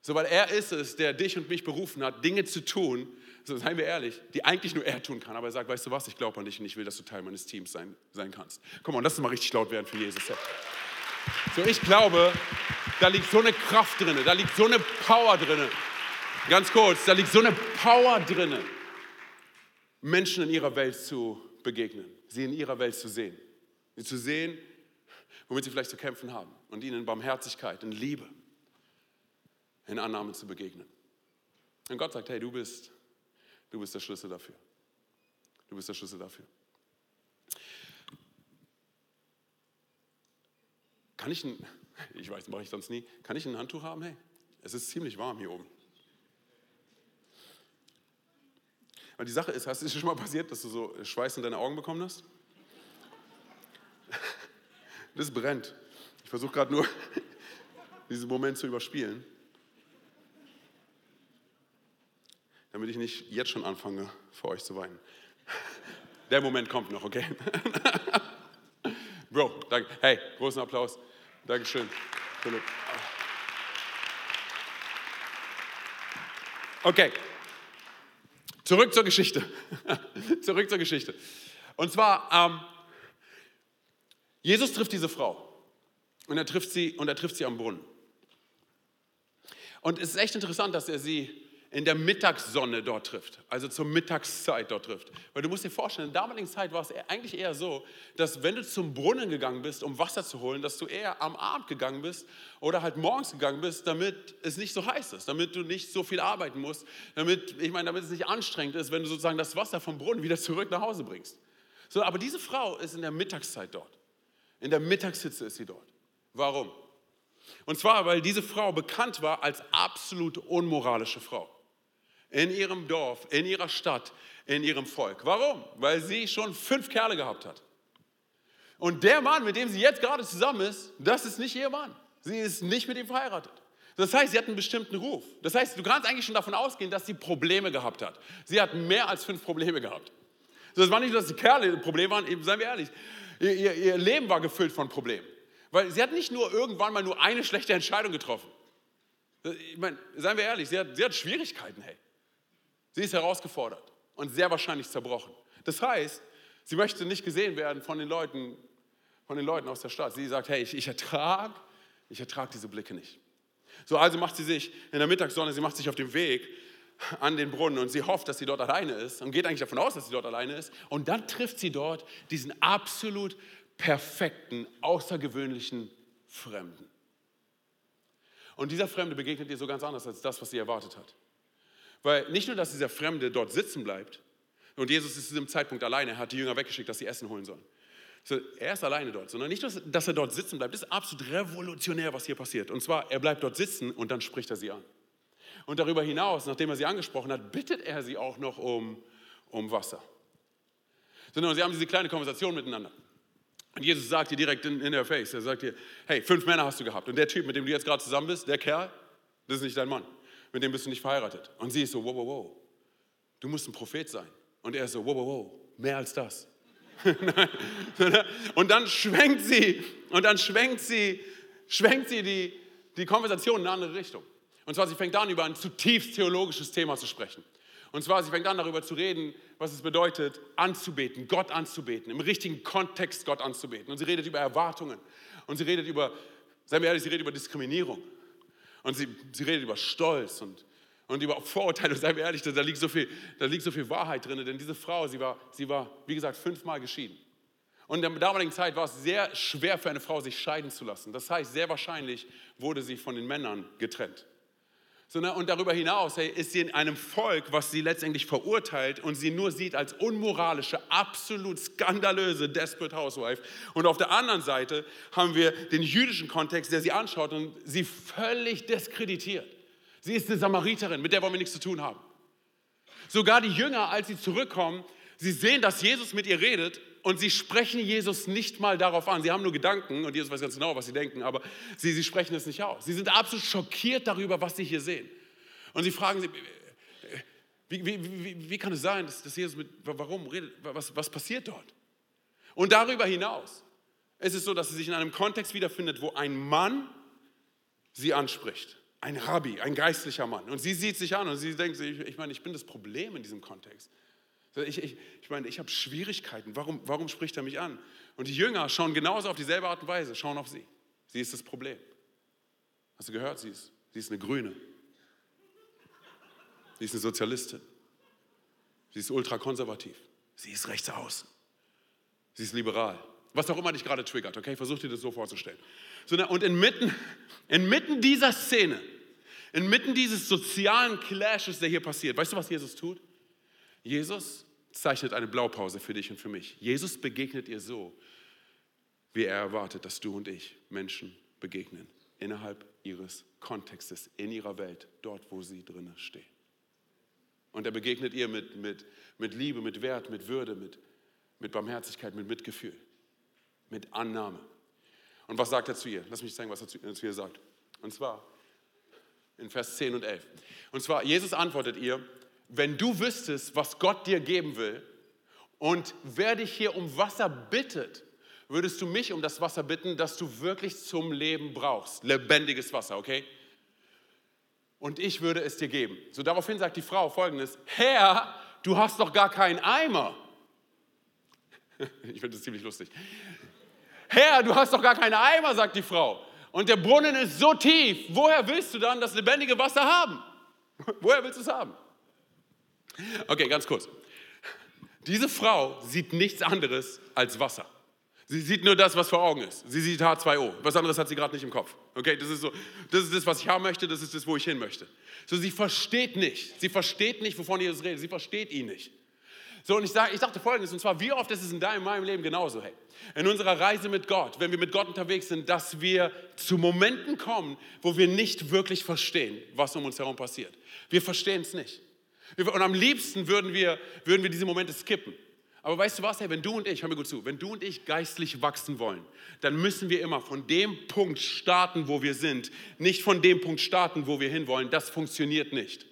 So, weil er ist es, der dich und mich berufen hat, Dinge zu tun, so seien wir ehrlich, die eigentlich nur er tun kann. Aber er sagt, weißt du was, ich glaube an dich und ich will, dass du Teil meines Teams sein, sein kannst. Komm mal, lass uns mal richtig laut werden für Jesus. So, ich glaube, da liegt so eine Kraft drin, da liegt so eine Power drin. Ganz kurz, da liegt so eine Power drin, Menschen in ihrer Welt zu begegnen, sie in ihrer Welt zu sehen. Sie zu sehen, womit sie vielleicht zu kämpfen haben und ihnen in Barmherzigkeit, in Liebe, in Annahme zu begegnen. Und Gott sagt, hey, du bist Du bist der Schlüssel dafür. Du bist der Schlüssel dafür. Kann ich ein, ich weiß, mache ich sonst nie, kann ich ein Handtuch haben? Hey, es ist ziemlich warm hier oben. Weil die Sache ist, hast du es schon mal passiert, dass du so Schweiß in deine Augen bekommen hast? Das brennt. Ich versuche gerade nur, diesen Moment zu überspielen. Damit ich nicht jetzt schon anfange, für euch zu weinen. Der Moment kommt noch, okay? Bro, danke. Hey, großen Applaus. Dankeschön, Philipp. Okay, zurück zur Geschichte. zurück zur Geschichte. Und zwar, ähm, Jesus trifft diese Frau und er trifft sie und er trifft sie am Brunnen. Und es ist echt interessant, dass er sie in der Mittagssonne dort trifft, also zur Mittagszeit dort trifft. Weil du musst dir vorstellen, in der damaligen Zeit war es eigentlich eher so, dass wenn du zum Brunnen gegangen bist, um Wasser zu holen, dass du eher am Abend gegangen bist oder halt morgens gegangen bist, damit es nicht so heiß ist, damit du nicht so viel arbeiten musst, damit, ich meine, damit es nicht anstrengend ist, wenn du sozusagen das Wasser vom Brunnen wieder zurück nach Hause bringst. So, aber diese Frau ist in der Mittagszeit dort. In der Mittagshitze ist sie dort. Warum? Und zwar, weil diese Frau bekannt war als absolut unmoralische Frau in ihrem Dorf, in ihrer Stadt, in ihrem Volk. Warum? Weil sie schon fünf Kerle gehabt hat. Und der Mann, mit dem sie jetzt gerade zusammen ist, das ist nicht ihr Mann. Sie ist nicht mit ihm verheiratet. Das heißt, sie hat einen bestimmten Ruf. Das heißt, du kannst eigentlich schon davon ausgehen, dass sie Probleme gehabt hat. Sie hat mehr als fünf Probleme gehabt. Das war nicht, dass die Kerle ein Problem waren, eben, seien wir ehrlich. Ihr, ihr, ihr Leben war gefüllt von Problemen. Weil sie hat nicht nur irgendwann mal nur eine schlechte Entscheidung getroffen. Ich meine, seien wir ehrlich, sie hat, sie hat Schwierigkeiten, hey. Sie ist herausgefordert und sehr wahrscheinlich zerbrochen. Das heißt, sie möchte nicht gesehen werden von den Leuten, von den Leuten aus der Stadt. Sie sagt, hey, ich, ich ertrage ich ertrag diese Blicke nicht. So, also macht sie sich in der Mittagssonne, sie macht sich auf den Weg an den Brunnen und sie hofft, dass sie dort alleine ist und geht eigentlich davon aus, dass sie dort alleine ist. Und dann trifft sie dort diesen absolut perfekten, außergewöhnlichen Fremden. Und dieser Fremde begegnet ihr so ganz anders als das, was sie erwartet hat. Weil nicht nur, dass dieser Fremde dort sitzen bleibt, und Jesus ist zu diesem Zeitpunkt alleine, er hat die Jünger weggeschickt, dass sie Essen holen sollen. So, er ist alleine dort, sondern nicht, dass er dort sitzen bleibt. Das ist absolut revolutionär, was hier passiert. Und zwar, er bleibt dort sitzen und dann spricht er sie an. Und darüber hinaus, nachdem er sie angesprochen hat, bittet er sie auch noch um, um Wasser. Sondern sie haben diese kleine Konversation miteinander. Und Jesus sagt ihr direkt in, in der Face, er sagt ihr, hey, fünf Männer hast du gehabt. Und der Typ, mit dem du jetzt gerade zusammen bist, der Kerl, das ist nicht dein Mann mit dem bist du nicht verheiratet. Und sie ist so, wow, wow, wow, du musst ein Prophet sein. Und er ist so, wow, wow, wow, mehr als das. und dann schwenkt sie, und dann schwenkt sie, schwenkt sie die, die Konversation in eine andere Richtung. Und zwar, sie fängt an, über ein zutiefst theologisches Thema zu sprechen. Und zwar, sie fängt an, darüber zu reden, was es bedeutet, anzubeten, Gott anzubeten, im richtigen Kontext Gott anzubeten. Und sie redet über Erwartungen. Und sie redet über, seien wir ehrlich, sie redet über Diskriminierung. Und sie, sie redet über Stolz und, und über Vorurteile. Und seien wir ehrlich, da liegt, so viel, da liegt so viel Wahrheit drin. Denn diese Frau, sie war, sie war, wie gesagt, fünfmal geschieden. Und in der damaligen Zeit war es sehr schwer für eine Frau, sich scheiden zu lassen. Das heißt, sehr wahrscheinlich wurde sie von den Männern getrennt. Und darüber hinaus hey, ist sie in einem Volk, was sie letztendlich verurteilt und sie nur sieht als unmoralische, absolut skandalöse Desperate Housewife. Und auf der anderen Seite haben wir den jüdischen Kontext, der sie anschaut und sie völlig diskreditiert. Sie ist eine Samariterin, mit der wollen wir nichts zu tun haben. Sogar die Jünger, als sie zurückkommen, sie sehen, dass Jesus mit ihr redet und sie sprechen Jesus nicht mal darauf an. Sie haben nur Gedanken und Jesus weiß ganz genau, was sie denken, aber sie, sie sprechen es nicht aus. Sie sind absolut schockiert darüber, was sie hier sehen. Und sie fragen sie, wie, wie, wie, wie kann es sein, dass, dass Jesus mit, warum redet, was, was passiert dort? Und darüber hinaus ist es so, dass sie sich in einem Kontext wiederfindet, wo ein Mann sie anspricht. Ein Rabbi, ein geistlicher Mann. Und sie sieht sich an und sie denkt, ich, ich meine, ich bin das Problem in diesem Kontext. Ich, ich, ich meine, ich habe Schwierigkeiten. Warum, warum spricht er mich an? Und die Jünger schauen genauso auf dieselbe Art und Weise, schauen auf sie. Sie ist das Problem. Hast du gehört? Sie ist, sie ist eine Grüne. Sie ist eine Sozialistin. Sie ist ultrakonservativ. Sie ist rechts außen. Sie ist liberal. Was auch immer dich gerade triggert, okay? Versuch dir das so vorzustellen. So, und inmitten, inmitten dieser Szene, inmitten dieses sozialen Clashes, der hier passiert, weißt du, was Jesus tut? Jesus zeichnet eine Blaupause für dich und für mich. Jesus begegnet ihr so, wie er erwartet, dass du und ich Menschen begegnen, innerhalb ihres Kontextes, in ihrer Welt, dort, wo sie drinnen stehen. Und er begegnet ihr mit, mit, mit Liebe, mit Wert, mit Würde, mit, mit Barmherzigkeit, mit Mitgefühl, mit Annahme. Und was sagt er zu ihr? Lass mich sagen, was er zu, zu ihr sagt. Und zwar in Vers 10 und 11. Und zwar, Jesus antwortet ihr, wenn du wüsstest, was Gott dir geben will und wer dich hier um Wasser bittet, würdest du mich um das Wasser bitten, das du wirklich zum Leben brauchst. Lebendiges Wasser, okay? Und ich würde es dir geben. So daraufhin sagt die Frau folgendes, Herr, du hast doch gar keinen Eimer. Ich finde das ziemlich lustig. Herr, du hast doch gar keinen Eimer, sagt die Frau. Und der Brunnen ist so tief. Woher willst du dann das lebendige Wasser haben? Woher willst du es haben? Okay, ganz kurz. Diese Frau sieht nichts anderes als Wasser. Sie sieht nur das, was vor Augen ist. Sie sieht H2O. Was anderes hat sie gerade nicht im Kopf. Okay, das ist so, das ist das, was ich haben möchte, das ist das, wo ich hin möchte. So, sie versteht nicht. Sie versteht nicht, wovon Jesus redet. Sie versteht ihn nicht. So, und ich, sag, ich dachte folgendes, und zwar, wie oft ist es in deinem, meinem Leben genauso, hey, in unserer Reise mit Gott, wenn wir mit Gott unterwegs sind, dass wir zu Momenten kommen, wo wir nicht wirklich verstehen, was um uns herum passiert. Wir verstehen es nicht. Und am liebsten würden wir, würden wir diese Momente skippen. Aber weißt du was, hey, wenn du und ich, hör mir gut zu, wenn du und ich geistlich wachsen wollen, dann müssen wir immer von dem Punkt starten, wo wir sind, nicht von dem Punkt starten, wo wir hinwollen. Das funktioniert nicht.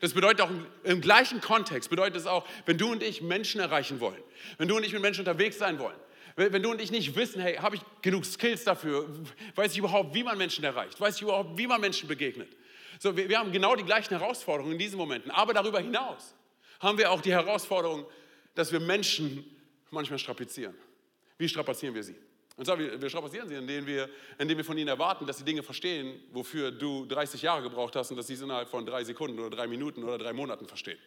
Das bedeutet auch im gleichen Kontext, bedeutet es auch, wenn du und ich Menschen erreichen wollen, wenn du und ich mit Menschen unterwegs sein wollen, wenn du und ich nicht wissen, hey, habe ich genug Skills dafür, weiß ich überhaupt, wie man Menschen erreicht, weiß ich überhaupt, wie man Menschen begegnet, so, wir, wir haben genau die gleichen Herausforderungen in diesen Momenten. Aber darüber hinaus haben wir auch die Herausforderung, dass wir Menschen manchmal strapazieren. Wie strapazieren wir sie? Und zwar, wir, wir strapazieren sie, indem wir, indem wir von ihnen erwarten, dass sie Dinge verstehen, wofür du 30 Jahre gebraucht hast und dass sie es innerhalb von drei Sekunden oder drei Minuten oder drei Monaten verstehen.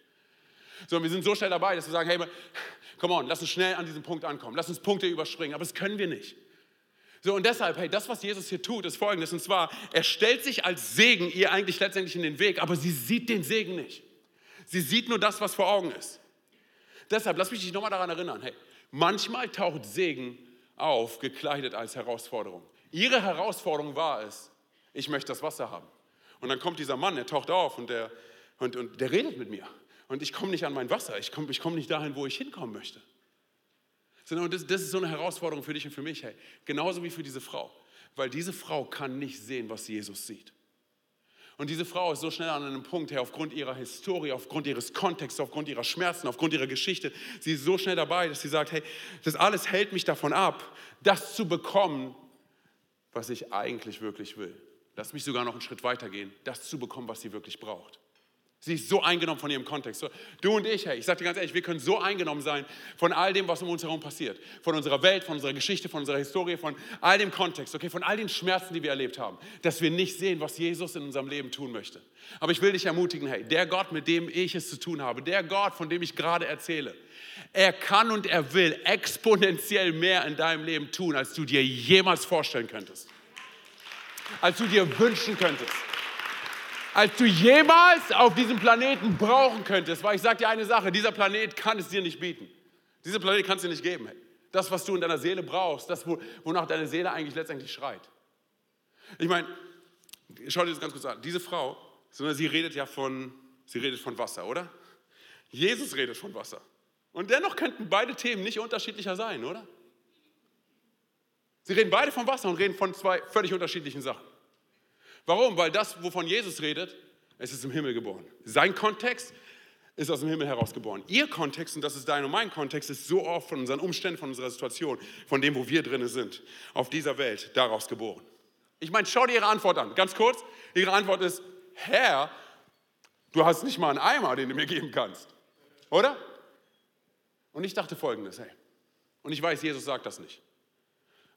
So, wir sind so schnell dabei, dass wir sagen, hey, come on, lass uns schnell an diesen Punkt ankommen, lass uns Punkte überspringen, aber das können wir nicht. So, und deshalb, hey, das, was Jesus hier tut, ist folgendes. Und zwar, er stellt sich als Segen ihr eigentlich letztendlich in den Weg, aber sie sieht den Segen nicht. Sie sieht nur das, was vor Augen ist. Deshalb, lass mich dich nochmal daran erinnern, hey, manchmal taucht Segen auf, gekleidet als Herausforderung. Ihre Herausforderung war es, ich möchte das Wasser haben. Und dann kommt dieser Mann, der taucht auf und der, und, und der redet mit mir. Und ich komme nicht an mein Wasser, ich komme ich komm nicht dahin, wo ich hinkommen möchte. Und das, das ist so eine Herausforderung für dich und für mich, hey. Genauso wie für diese Frau. Weil diese Frau kann nicht sehen, was Jesus sieht. Und diese Frau ist so schnell an einem Punkt, her, aufgrund ihrer Historie, aufgrund ihres Kontexts, aufgrund ihrer Schmerzen, aufgrund ihrer Geschichte, sie ist so schnell dabei, dass sie sagt, hey, das alles hält mich davon ab, das zu bekommen, was ich eigentlich wirklich will. Lass mich sogar noch einen Schritt weiter gehen, das zu bekommen, was sie wirklich braucht. Sie ist so eingenommen von ihrem Kontext. Du und ich, hey, ich sage dir ganz ehrlich, wir können so eingenommen sein von all dem, was um uns herum passiert. Von unserer Welt, von unserer Geschichte, von unserer Historie, von all dem Kontext, okay, von all den Schmerzen, die wir erlebt haben, dass wir nicht sehen, was Jesus in unserem Leben tun möchte. Aber ich will dich ermutigen, hey, der Gott, mit dem ich es zu tun habe, der Gott, von dem ich gerade erzähle, er kann und er will exponentiell mehr in deinem Leben tun, als du dir jemals vorstellen könntest. Als du dir wünschen könntest als du jemals auf diesem Planeten brauchen könntest. Weil ich sage dir eine Sache, dieser Planet kann es dir nicht bieten. Dieser Planet kann es dir nicht geben. Das, was du in deiner Seele brauchst, das, wonach deine Seele eigentlich letztendlich schreit. Ich meine, schau dir das ganz kurz an. Diese Frau, sie redet ja von, sie redet von Wasser, oder? Jesus redet von Wasser. Und dennoch könnten beide Themen nicht unterschiedlicher sein, oder? Sie reden beide von Wasser und reden von zwei völlig unterschiedlichen Sachen. Warum? Weil das, wovon Jesus redet, es ist im Himmel geboren. Sein Kontext ist aus dem Himmel herausgeboren. Ihr Kontext, und das ist dein und mein Kontext, ist so oft von unseren Umständen, von unserer Situation, von dem, wo wir drinnen sind, auf dieser Welt, daraus geboren. Ich meine, schau dir ihre Antwort an. Ganz kurz, ihre Antwort ist, Herr, du hast nicht mal einen Eimer, den du mir geben kannst. Oder? Und ich dachte folgendes, hey, und ich weiß, Jesus sagt das nicht.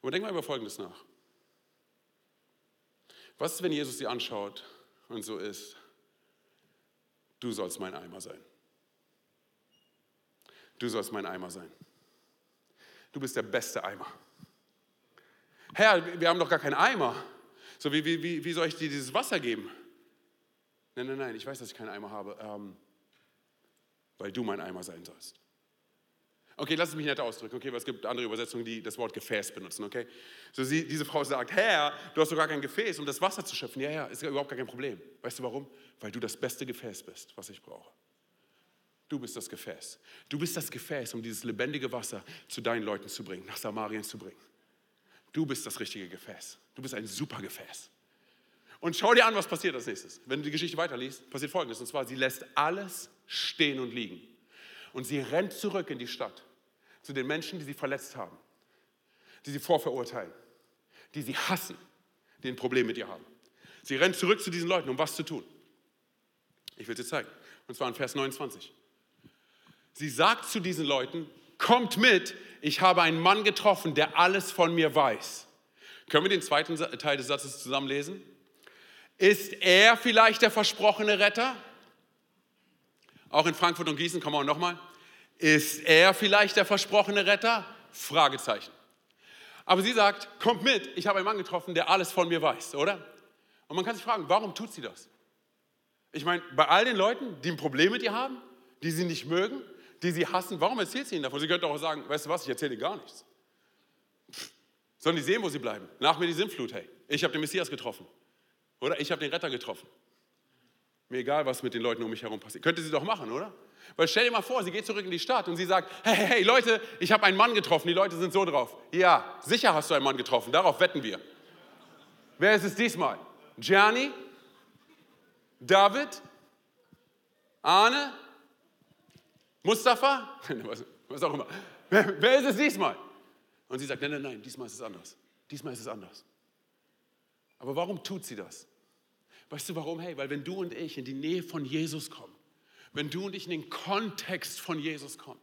Aber denk mal über Folgendes nach. Was ist, wenn Jesus sie anschaut und so ist? Du sollst mein Eimer sein. Du sollst mein Eimer sein. Du bist der beste Eimer. Herr, wir haben doch gar keinen Eimer. So, wie, wie, wie soll ich dir dieses Wasser geben? Nein, nein, nein, ich weiß, dass ich keinen Eimer habe, ähm, weil du mein Eimer sein sollst. Okay, lass es mich nett ausdrücken, okay, weil es gibt andere Übersetzungen, die das Wort Gefäß benutzen, okay? So sie, diese Frau sagt, Herr, du hast doch gar kein Gefäß, um das Wasser zu schöpfen. Ja, ja, ist überhaupt gar kein Problem. Weißt du warum? Weil du das beste Gefäß bist, was ich brauche. Du bist das Gefäß. Du bist das Gefäß, um dieses lebendige Wasser zu deinen Leuten zu bringen, nach Samarien zu bringen. Du bist das richtige Gefäß. Du bist ein super Gefäß. Und schau dir an, was passiert als nächstes. Wenn du die Geschichte weiterliest, passiert Folgendes. Und zwar, sie lässt alles stehen und liegen. Und sie rennt zurück in die Stadt zu den Menschen, die sie verletzt haben, die sie vorverurteilen, die sie hassen, die ein Problem mit ihr haben. Sie rennt zurück zu diesen Leuten, um was zu tun. Ich will es dir zeigen. Und zwar in Vers 29. Sie sagt zu diesen Leuten, kommt mit, ich habe einen Mann getroffen, der alles von mir weiß. Können wir den zweiten Teil des Satzes zusammenlesen? Ist er vielleicht der versprochene Retter? Auch in Frankfurt und Gießen, kommen wir nochmal. Ist er vielleicht der versprochene Retter? Fragezeichen. Aber sie sagt, kommt mit, ich habe einen Mann getroffen, der alles von mir weiß, oder? Und man kann sich fragen, warum tut sie das? Ich meine, bei all den Leuten, die ein Problem mit ihr haben, die sie nicht mögen, die sie hassen, warum erzählt sie ihnen davon? Sie könnte auch sagen, weißt du was, ich erzähle ihnen gar nichts. Pff, sollen die sehen, wo sie bleiben? Nach mir die Sintflut, hey. Ich habe den Messias getroffen. Oder ich habe den Retter getroffen. Mir egal, was mit den Leuten um mich herum passiert. Könnte sie doch machen, oder? Weil stell dir mal vor, sie geht zurück in die Stadt und sie sagt, hey, hey, Leute, ich habe einen Mann getroffen, die Leute sind so drauf. Ja, sicher hast du einen Mann getroffen, darauf wetten wir. Wer ist es diesmal? Gianni? David? Arne? Mustafa? Was auch immer. Wer, wer ist es diesmal? Und sie sagt, nein, nein, nein, diesmal ist es anders. Diesmal ist es anders. Aber warum tut sie das? Weißt du warum? Hey, weil wenn du und ich in die Nähe von Jesus kommen, wenn du und ich in den Kontext von Jesus kommen,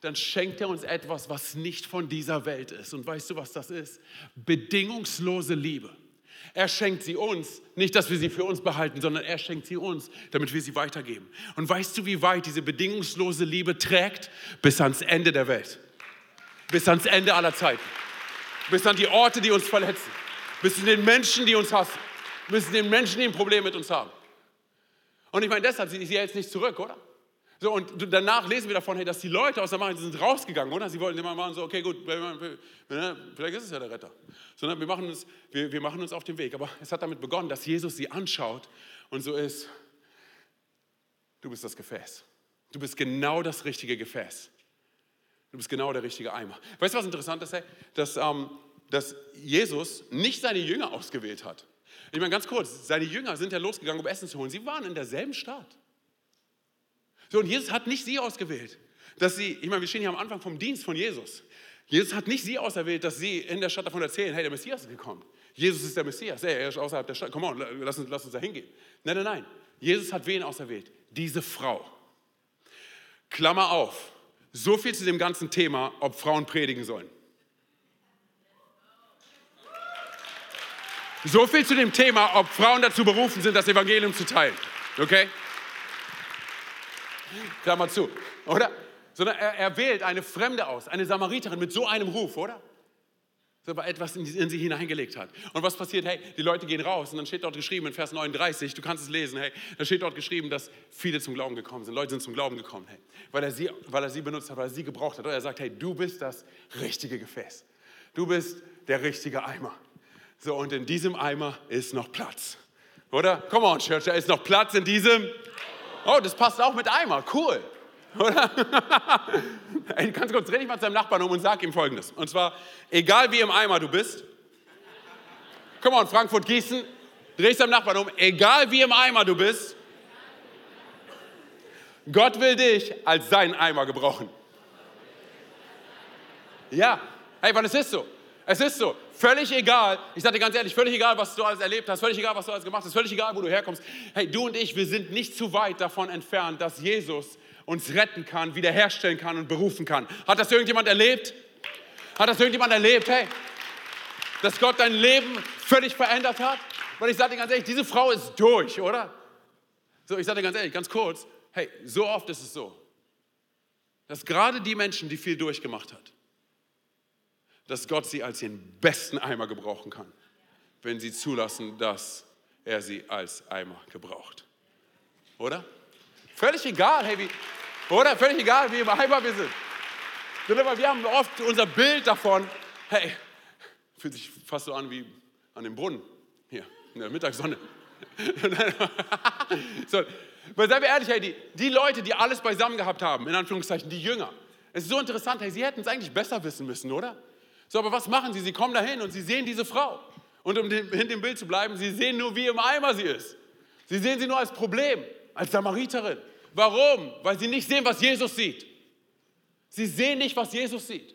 dann schenkt er uns etwas, was nicht von dieser Welt ist. Und weißt du, was das ist? Bedingungslose Liebe. Er schenkt sie uns, nicht, dass wir sie für uns behalten, sondern er schenkt sie uns, damit wir sie weitergeben. Und weißt du, wie weit diese bedingungslose Liebe trägt? Bis ans Ende der Welt. Bis ans Ende aller Zeiten. Bis an die Orte, die uns verletzen. Bis zu den Menschen, die uns hassen. Bis zu den Menschen, die ein Problem mit uns haben. Und ich meine, deshalb, sie, sie hält nicht zurück, oder? So, und danach lesen wir davon, hey, dass die Leute aus der Macht sind rausgegangen, oder? Sie wollten immer machen, so, okay, gut, vielleicht ist es ja der Retter. Sondern wir machen, uns, wir, wir machen uns auf den Weg. Aber es hat damit begonnen, dass Jesus sie anschaut und so ist, du bist das Gefäß. Du bist genau das richtige Gefäß. Du bist genau der richtige Eimer. Weißt du, was interessant ist? Hey? Dass, ähm, dass Jesus nicht seine Jünger ausgewählt hat. Ich meine, ganz kurz, seine Jünger sind ja losgegangen, um Essen zu holen. Sie waren in derselben Stadt. So, und Jesus hat nicht sie ausgewählt, dass sie, ich meine, wir stehen hier am Anfang vom Dienst von Jesus. Jesus hat nicht sie auserwählt, dass sie in der Stadt davon erzählen, hey, der Messias ist gekommen. Jesus ist der Messias, hey, er ist außerhalb der Stadt, komm on, lass uns, lass uns da hingehen. Nein, nein, nein. Jesus hat wen auserwählt? Diese Frau. Klammer auf. So viel zu dem ganzen Thema, ob Frauen predigen sollen. So viel zu dem Thema, ob Frauen dazu berufen sind, das Evangelium zu teilen. Okay? Klammer zu, oder? Sondern er, er wählt eine Fremde aus, eine Samariterin mit so einem Ruf, oder? Weil etwas in, in sie hineingelegt hat. Und was passiert? Hey, die Leute gehen raus und dann steht dort geschrieben in Vers 39, du kannst es lesen, hey, da steht dort geschrieben, dass viele zum Glauben gekommen sind. Leute sind zum Glauben gekommen, hey, weil er sie, weil er sie benutzt hat, weil er sie gebraucht hat. Oder er sagt, hey, du bist das richtige Gefäß. Du bist der richtige Eimer. So, und in diesem Eimer ist noch Platz. Oder? Come on, Church, da ist noch Platz in diesem. Oh, das passt auch mit Eimer. Cool. Oder? Ey, ganz kurz, dreh dich mal zu deinem Nachbarn um und sag ihm folgendes. Und zwar, egal wie im Eimer du bist, come on, Frankfurt, Gießen, dreh dich deinem Nachbarn um, egal wie im Eimer du bist, Gott will dich als seinen Eimer gebrauchen. Ja, hey, es ist so. Es ist so. Völlig egal, ich sage dir ganz ehrlich, völlig egal, was du alles erlebt hast, völlig egal, was du alles gemacht hast, völlig egal, wo du herkommst. Hey, du und ich, wir sind nicht zu weit davon entfernt, dass Jesus uns retten kann, wiederherstellen kann und berufen kann. Hat das irgendjemand erlebt? Hat das irgendjemand erlebt? Hey, dass Gott dein Leben völlig verändert hat? Weil ich sage dir ganz ehrlich, diese Frau ist durch, oder? So, ich sage dir ganz ehrlich, ganz kurz, hey, so oft ist es so, dass gerade die Menschen, die viel durchgemacht hat, dass Gott sie als ihren besten Eimer gebrauchen kann, wenn sie zulassen, dass er sie als Eimer gebraucht. Oder? Völlig egal, hey, wie, oder? Völlig egal, wie im Eimer wir sind. Wir haben oft unser Bild davon, hey, fühlt sich fast so an wie an dem Brunnen hier in der Mittagssonne. so, weil seien wir ehrlich, hey, die, die Leute, die alles beisammen gehabt haben, in Anführungszeichen, die Jünger, es ist so interessant, hey, sie hätten es eigentlich besser wissen müssen, oder? So, aber was machen sie? Sie kommen dahin und sie sehen diese Frau. Und um in dem Bild zu bleiben, sie sehen nur, wie im Eimer sie ist. Sie sehen sie nur als Problem, als Samariterin. Warum? Weil sie nicht sehen, was Jesus sieht. Sie sehen nicht, was Jesus sieht.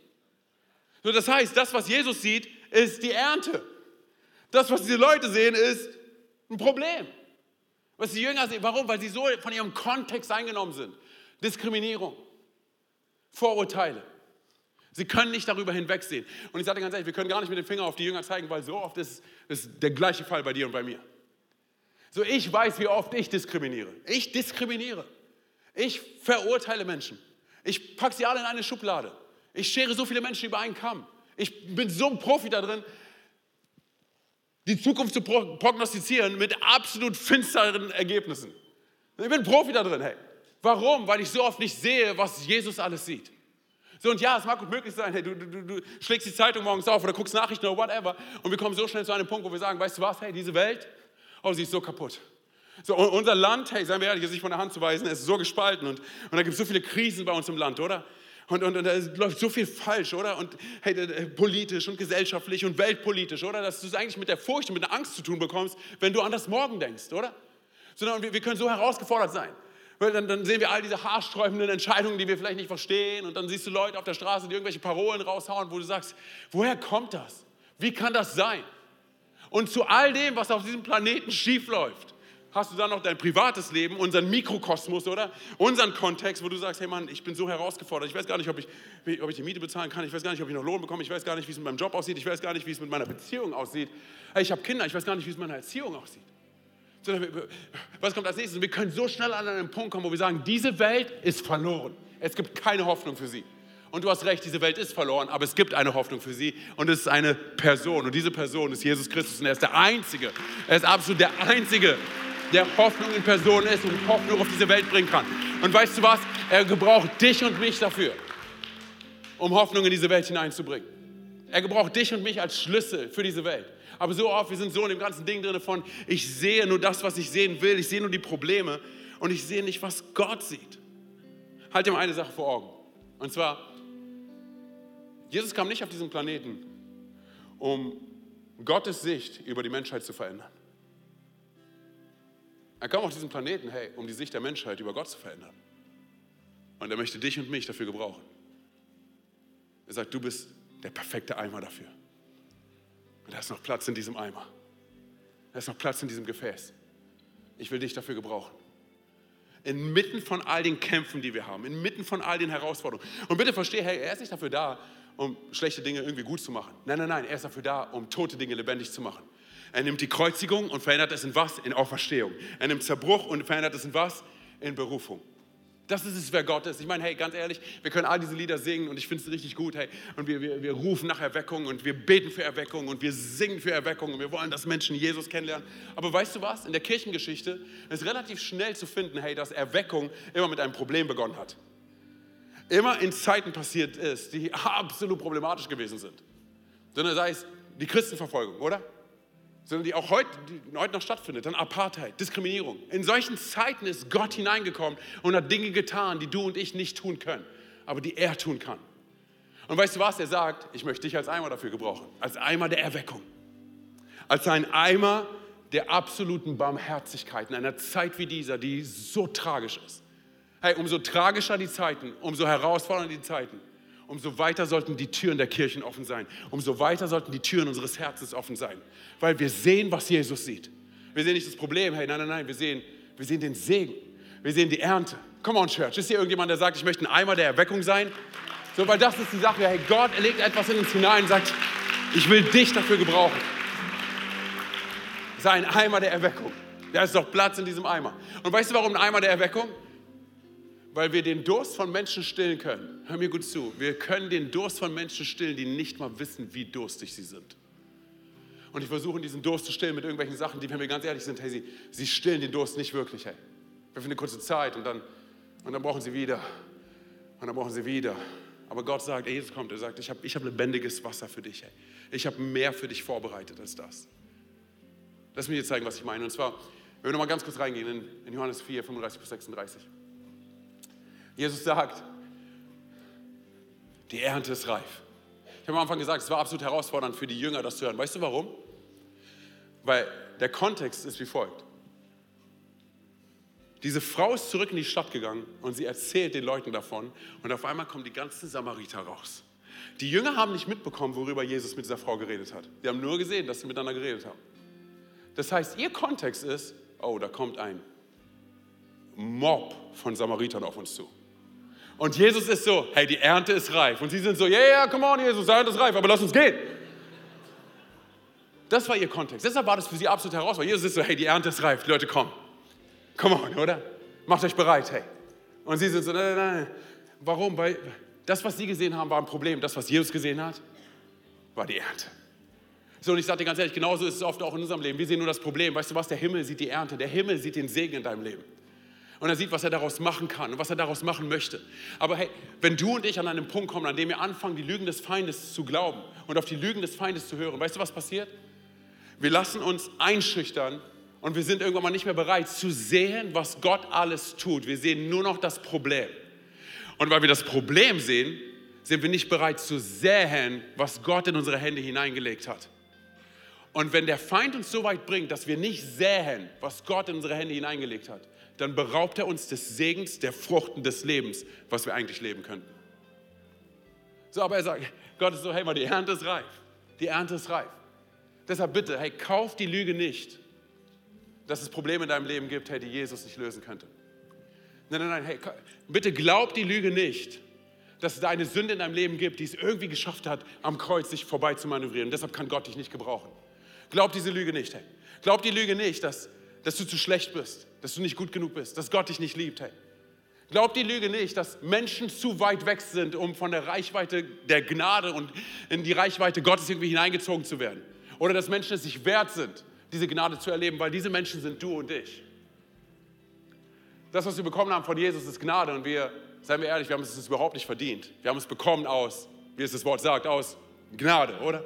So, das heißt, das, was Jesus sieht, ist die Ernte. Das, was diese Leute sehen, ist ein Problem. Was die Jünger sehen, warum? Weil sie so von ihrem Kontext eingenommen sind. Diskriminierung, Vorurteile. Sie können nicht darüber hinwegsehen. Und ich sage ganz ehrlich, wir können gar nicht mit dem Finger auf die Jünger zeigen, weil so oft ist, ist der gleiche Fall bei dir und bei mir. So, ich weiß, wie oft ich diskriminiere. Ich diskriminiere. Ich verurteile Menschen. Ich packe sie alle in eine Schublade. Ich schere so viele Menschen über einen Kamm. Ich bin so ein Profi da drin, die Zukunft zu prognostizieren mit absolut finsteren Ergebnissen. Ich bin Profi da drin, hey. Warum? Weil ich so oft nicht sehe, was Jesus alles sieht. So, und ja, es mag gut möglich sein, hey, du, du, du schlägst die Zeitung morgens auf oder guckst Nachrichten oder whatever und wir kommen so schnell zu einem Punkt, wo wir sagen, weißt du was, hey, diese Welt, oh, sie ist so kaputt. So, unser Land, hey, seien wir ehrlich, ist nicht von der Hand zu weisen, ist so gespalten und, und da gibt es so viele Krisen bei uns im Land, oder? Und, und, und da läuft so viel falsch, oder? Und hey, politisch und gesellschaftlich und weltpolitisch, oder? Dass du es eigentlich mit der Furcht und mit der Angst zu tun bekommst, wenn du an das Morgen denkst, oder? Sondern wir, wir können so herausgefordert sein. Dann, dann, sehen wir all diese haarsträubenden Entscheidungen, die wir vielleicht nicht verstehen. Und dann siehst du Leute auf der Straße, die irgendwelche Parolen raushauen, wo du sagst, woher kommt das? Wie kann das sein? Und zu all dem, was auf diesem Planeten schiefläuft, hast du dann noch dein privates Leben, unseren Mikrokosmos, oder? Unseren Kontext, wo du sagst, hey Mann, ich bin so herausgefordert, ich weiß gar nicht, ob ich, ob ich die Miete bezahlen kann, ich weiß gar nicht, ob ich noch Lohn bekomme, ich weiß gar nicht, wie es mit meinem Job aussieht, ich weiß gar nicht, wie es mit meiner Beziehung aussieht. Hey, ich habe Kinder, ich weiß gar nicht, wie es mit meiner Erziehung aussieht. Was kommt als nächstes? Wir können so schnell an einen Punkt kommen, wo wir sagen, diese Welt ist verloren. Es gibt keine Hoffnung für sie. Und du hast recht, diese Welt ist verloren, aber es gibt eine Hoffnung für sie und es ist eine Person. Und diese Person ist Jesus Christus und er ist der Einzige. Er ist absolut der Einzige, der Hoffnung in Person ist und Hoffnung auf diese Welt bringen kann. Und weißt du was? Er gebraucht dich und mich dafür, um Hoffnung in diese Welt hineinzubringen. Er gebraucht dich und mich als Schlüssel für diese Welt. Aber so oft, wir sind so in dem ganzen Ding drin von, ich sehe nur das, was ich sehen will, ich sehe nur die Probleme und ich sehe nicht, was Gott sieht. Halt dir mal eine Sache vor Augen. Und zwar, Jesus kam nicht auf diesen Planeten, um Gottes Sicht über die Menschheit zu verändern. Er kam auf diesen Planeten, hey, um die Sicht der Menschheit über Gott zu verändern. Und er möchte dich und mich dafür gebrauchen. Er sagt, du bist der perfekte Eimer dafür. Und da ist noch Platz in diesem Eimer. Da ist noch Platz in diesem Gefäß. Ich will dich dafür gebrauchen. Inmitten von all den Kämpfen, die wir haben, inmitten von all den Herausforderungen. Und bitte verstehe, hey, er ist nicht dafür da, um schlechte Dinge irgendwie gut zu machen. Nein, nein, nein, er ist dafür da, um tote Dinge lebendig zu machen. Er nimmt die Kreuzigung und verändert es in was? In Auferstehung. Er nimmt Zerbruch und verändert es in was? In Berufung. Das ist es, wer Gott ist. Ich meine, hey, ganz ehrlich, wir können all diese Lieder singen und ich finde es richtig gut, hey. Und wir, wir, wir rufen nach Erweckung und wir beten für Erweckung und wir singen für Erweckung und wir wollen, dass Menschen Jesus kennenlernen. Aber weißt du was? In der Kirchengeschichte ist relativ schnell zu finden, hey, dass Erweckung immer mit einem Problem begonnen hat. Immer in Zeiten passiert ist, die absolut problematisch gewesen sind. Sondern sei es die Christenverfolgung, oder? Sondern die auch heute, die heute noch stattfindet, dann Apartheid, Diskriminierung. In solchen Zeiten ist Gott hineingekommen und hat Dinge getan, die du und ich nicht tun können, aber die er tun kann. Und weißt du was? Er sagt, ich möchte dich als Eimer dafür gebrauchen, als Eimer der Erweckung, als ein Eimer der absoluten Barmherzigkeit in einer Zeit wie dieser, die so tragisch ist. Hey, umso tragischer die Zeiten, umso herausfordernder die Zeiten, umso weiter sollten die Türen der Kirchen offen sein. Umso weiter sollten die Türen unseres Herzens offen sein. Weil wir sehen, was Jesus sieht. Wir sehen nicht das Problem, hey, nein, nein, nein, wir sehen, wir sehen den Segen. Wir sehen die Ernte. Come on, Church. Ist hier irgendjemand, der sagt, ich möchte ein Eimer der Erweckung sein? So, weil das ist die Sache. Hey, Gott legt etwas in uns hinein und sagt, ich will dich dafür gebrauchen. Sei ein Eimer der Erweckung. Da ist doch Platz in diesem Eimer. Und weißt du, warum ein Eimer der Erweckung? Weil wir den Durst von Menschen stillen können. Hör mir gut zu. Wir können den Durst von Menschen stillen, die nicht mal wissen, wie durstig sie sind. Und ich versuche diesen Durst zu stillen mit irgendwelchen Sachen, die, wenn wir ganz ehrlich sind, hey, sie, sie stillen den Durst nicht wirklich. Hey. Für eine kurze Zeit und dann, und dann brauchen sie wieder. Und dann brauchen sie wieder. Aber Gott sagt, ey, Jesus kommt, er sagt, ich habe ich hab lebendiges Wasser für dich. Hey. Ich habe mehr für dich vorbereitet als das. Lass mich dir zeigen, was ich meine. Und zwar, wenn wir nochmal ganz kurz reingehen in, in Johannes 4, 35 bis 36. Jesus sagt, die Ernte ist reif. Ich habe am Anfang gesagt, es war absolut herausfordernd für die Jünger, das zu hören. Weißt du warum? Weil der Kontext ist wie folgt. Diese Frau ist zurück in die Stadt gegangen und sie erzählt den Leuten davon und auf einmal kommen die ganzen Samariter raus. Die Jünger haben nicht mitbekommen, worüber Jesus mit dieser Frau geredet hat. Sie haben nur gesehen, dass sie miteinander geredet haben. Das heißt, ihr Kontext ist, oh, da kommt ein Mob von Samaritern auf uns zu. Und Jesus ist so, hey, die Ernte ist reif. Und sie sind so, ja, yeah, ja, come on, Jesus, die Ernte ist reif, aber lass uns gehen. Das war ihr Kontext. Deshalb war das für sie absolut herausfordernd. Jesus ist so, hey, die Ernte ist reif, die Leute kommen. Come on, oder? Macht euch bereit, hey. Und sie sind so, nein, nein, nein. Warum? Weil das, was sie gesehen haben, war ein Problem. Das, was Jesus gesehen hat, war die Ernte. So, und ich sage dir ganz ehrlich, genauso ist es oft auch in unserem Leben. Wir sehen nur das Problem. Weißt du was? Der Himmel sieht die Ernte. Der Himmel sieht den Segen in deinem Leben und er sieht, was er daraus machen kann und was er daraus machen möchte. Aber hey, wenn du und ich an einen Punkt kommen, an dem wir anfangen, die Lügen des Feindes zu glauben und auf die Lügen des Feindes zu hören, weißt du, was passiert? Wir lassen uns einschüchtern und wir sind irgendwann mal nicht mehr bereit zu sehen, was Gott alles tut. Wir sehen nur noch das Problem. Und weil wir das Problem sehen, sind wir nicht bereit zu sehen, was Gott in unsere Hände hineingelegt hat. Und wenn der Feind uns so weit bringt, dass wir nicht sehen, was Gott in unsere Hände hineingelegt hat, dann beraubt er uns des Segens, der Fruchten des Lebens, was wir eigentlich leben könnten. So, aber er sagt, Gott ist so, hey mal, die Ernte ist reif. Die Ernte ist reif. Deshalb bitte, hey, kauf die Lüge nicht, dass es Probleme in deinem Leben gibt, hey, die Jesus nicht lösen könnte. Nein, nein, nein, hey, bitte glaub die Lüge nicht, dass es da eine Sünde in deinem Leben gibt, die es irgendwie geschafft hat, am Kreuz sich vorbei zu manövrieren. Deshalb kann Gott dich nicht gebrauchen. Glaub diese Lüge nicht, hey. Glaub die Lüge nicht, dass, dass du zu schlecht bist, dass du nicht gut genug bist, dass Gott dich nicht liebt. Hey. Glaub die Lüge nicht, dass Menschen zu weit weg sind, um von der Reichweite der Gnade und in die Reichweite Gottes irgendwie hineingezogen zu werden. Oder dass Menschen es sich wert sind, diese Gnade zu erleben, weil diese Menschen sind du und ich. Das, was wir bekommen haben von Jesus, ist Gnade und wir, seien wir ehrlich, wir haben es überhaupt nicht verdient. Wir haben es bekommen aus, wie es das Wort sagt, aus Gnade, oder?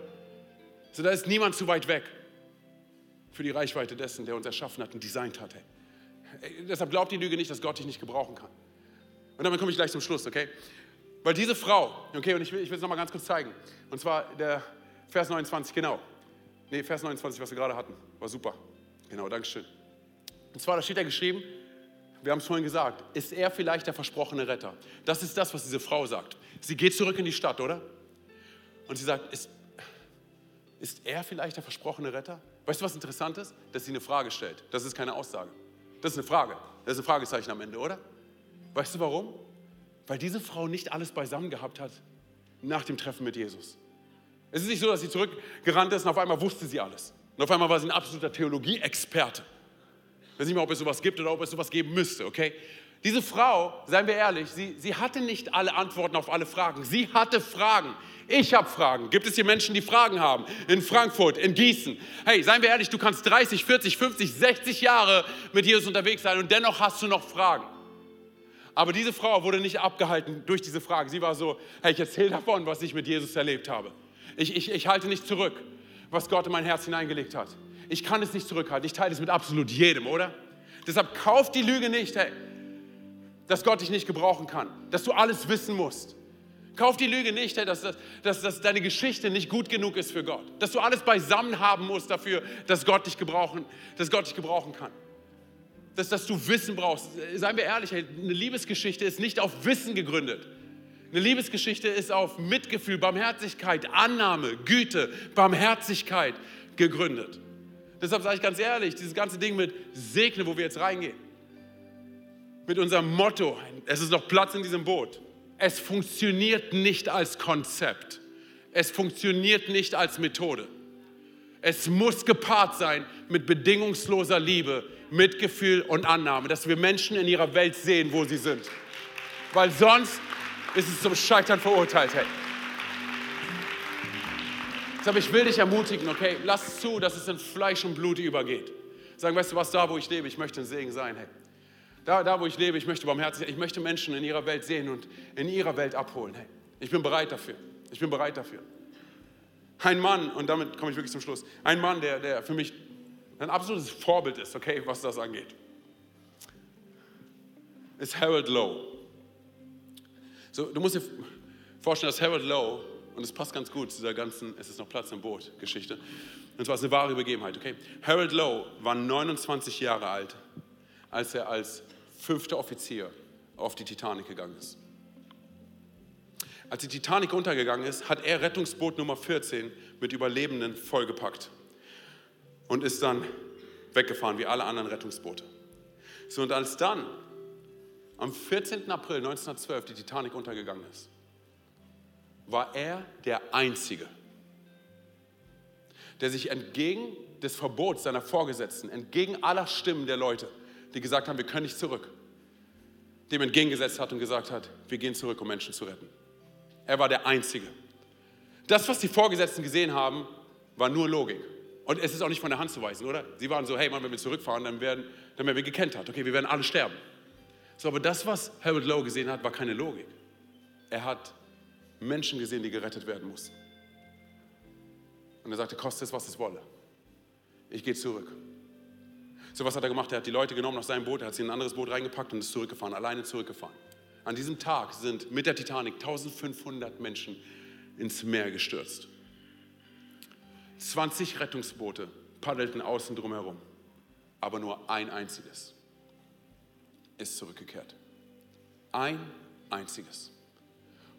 So, da ist niemand zu weit weg für die Reichweite dessen, der uns erschaffen hat und designt hat. Hey. Deshalb glaubt die Lüge nicht, dass Gott dich nicht gebrauchen kann. Und damit komme ich gleich zum Schluss, okay? Weil diese Frau, okay, und ich will, ich will es nochmal ganz kurz zeigen. Und zwar der Vers 29, genau. Nee, Vers 29, was wir gerade hatten. War super. Genau, Dankeschön. Und zwar, da steht da geschrieben, wir haben es vorhin gesagt, ist er vielleicht der versprochene Retter? Das ist das, was diese Frau sagt. Sie geht zurück in die Stadt, oder? Und sie sagt, ist, ist er vielleicht der versprochene Retter? Weißt du, was interessant ist? Dass sie eine Frage stellt. Das ist keine Aussage. Das ist eine Frage. Das ist ein Fragezeichen am Ende, oder? Weißt du warum? Weil diese Frau nicht alles beisammen gehabt hat nach dem Treffen mit Jesus. Es ist nicht so, dass sie zurückgerannt ist und auf einmal wusste sie alles. Und auf einmal war sie ein absoluter Theologie-Experte. Ich weiß nicht mehr, ob es sowas gibt oder ob es sowas geben müsste, okay? Diese Frau, seien wir ehrlich, sie, sie hatte nicht alle Antworten auf alle Fragen. Sie hatte Fragen. Ich habe Fragen. Gibt es hier Menschen, die Fragen haben? In Frankfurt, in Gießen. Hey, seien wir ehrlich, du kannst 30, 40, 50, 60 Jahre mit Jesus unterwegs sein und dennoch hast du noch Fragen. Aber diese Frau wurde nicht abgehalten durch diese Fragen. Sie war so, hey, ich erzähle davon, was ich mit Jesus erlebt habe. Ich, ich, ich halte nicht zurück, was Gott in mein Herz hineingelegt hat. Ich kann es nicht zurückhalten. Ich teile es mit absolut jedem, oder? Deshalb kauf die Lüge nicht, hey, dass Gott dich nicht gebrauchen kann, dass du alles wissen musst. Kauf die Lüge nicht, hey, dass, dass, dass deine Geschichte nicht gut genug ist für Gott, dass du alles beisammen haben musst dafür, dass Gott dich gebrauchen, dass Gott dich gebrauchen kann. Dass, dass du Wissen brauchst. Seien wir ehrlich, eine Liebesgeschichte ist nicht auf Wissen gegründet. Eine Liebesgeschichte ist auf Mitgefühl, Barmherzigkeit, Annahme, Güte, Barmherzigkeit gegründet. Deshalb sage ich ganz ehrlich, dieses ganze Ding mit Segne, wo wir jetzt reingehen, mit unserem Motto, es ist noch Platz in diesem Boot. Es funktioniert nicht als Konzept. Es funktioniert nicht als Methode. Es muss gepaart sein mit bedingungsloser Liebe, Mitgefühl und Annahme, dass wir Menschen in ihrer Welt sehen, wo sie sind. Weil sonst ist es zum Scheitern verurteilt. Hey. Deshalb, ich will dich ermutigen, okay? Lass zu, dass es in Fleisch und Blut übergeht. Sagen, weißt du was, da wo ich lebe, ich möchte ein Segen sein, hey. Da, da wo ich lebe, ich möchte barmherzig. Ich möchte Menschen in ihrer Welt sehen und in ihrer Welt abholen, hey. Ich bin bereit dafür. Ich bin bereit dafür. Ein Mann, und damit komme ich wirklich zum Schluss, ein Mann, der, der für mich ein absolutes Vorbild ist, okay, was das angeht, ist Harold Lowe. So, du musst dir vorstellen, dass Harold Lowe, und es passt ganz gut zu dieser ganzen Es ist noch Platz im Boot Geschichte, und zwar ist eine wahre Begebenheit, okay? Harold Lowe war 29 Jahre alt, als er als fünfter Offizier auf die Titanic gegangen ist. Als die Titanic untergegangen ist, hat er Rettungsboot Nummer 14 mit Überlebenden vollgepackt und ist dann weggefahren wie alle anderen Rettungsboote. So, und als dann am 14. April 1912 die Titanic untergegangen ist, war er der Einzige, der sich entgegen des Verbots seiner Vorgesetzten, entgegen aller Stimmen der Leute, die gesagt haben, wir können nicht zurück, dem entgegengesetzt hat und gesagt hat, wir gehen zurück, um Menschen zu retten. Er war der Einzige. Das, was die Vorgesetzten gesehen haben, war nur Logik. Und es ist auch nicht von der Hand zu weisen, oder? Sie waren so, hey, Mann, wenn wir zurückfahren, dann werden, dann werden wir gekentert. Okay, wir werden alle sterben. So, aber das, was Harold Lowe gesehen hat, war keine Logik. Er hat Menschen gesehen, die gerettet werden mussten. Und er sagte, koste es, was es wolle. Ich gehe zurück. So, was hat er gemacht? Er hat die Leute genommen aus seinem Boot, er hat sie in ein anderes Boot reingepackt und ist zurückgefahren, alleine zurückgefahren. An diesem Tag sind mit der Titanic 1500 Menschen ins Meer gestürzt. 20 Rettungsboote paddelten außen drumherum, aber nur ein einziges ist zurückgekehrt. Ein einziges.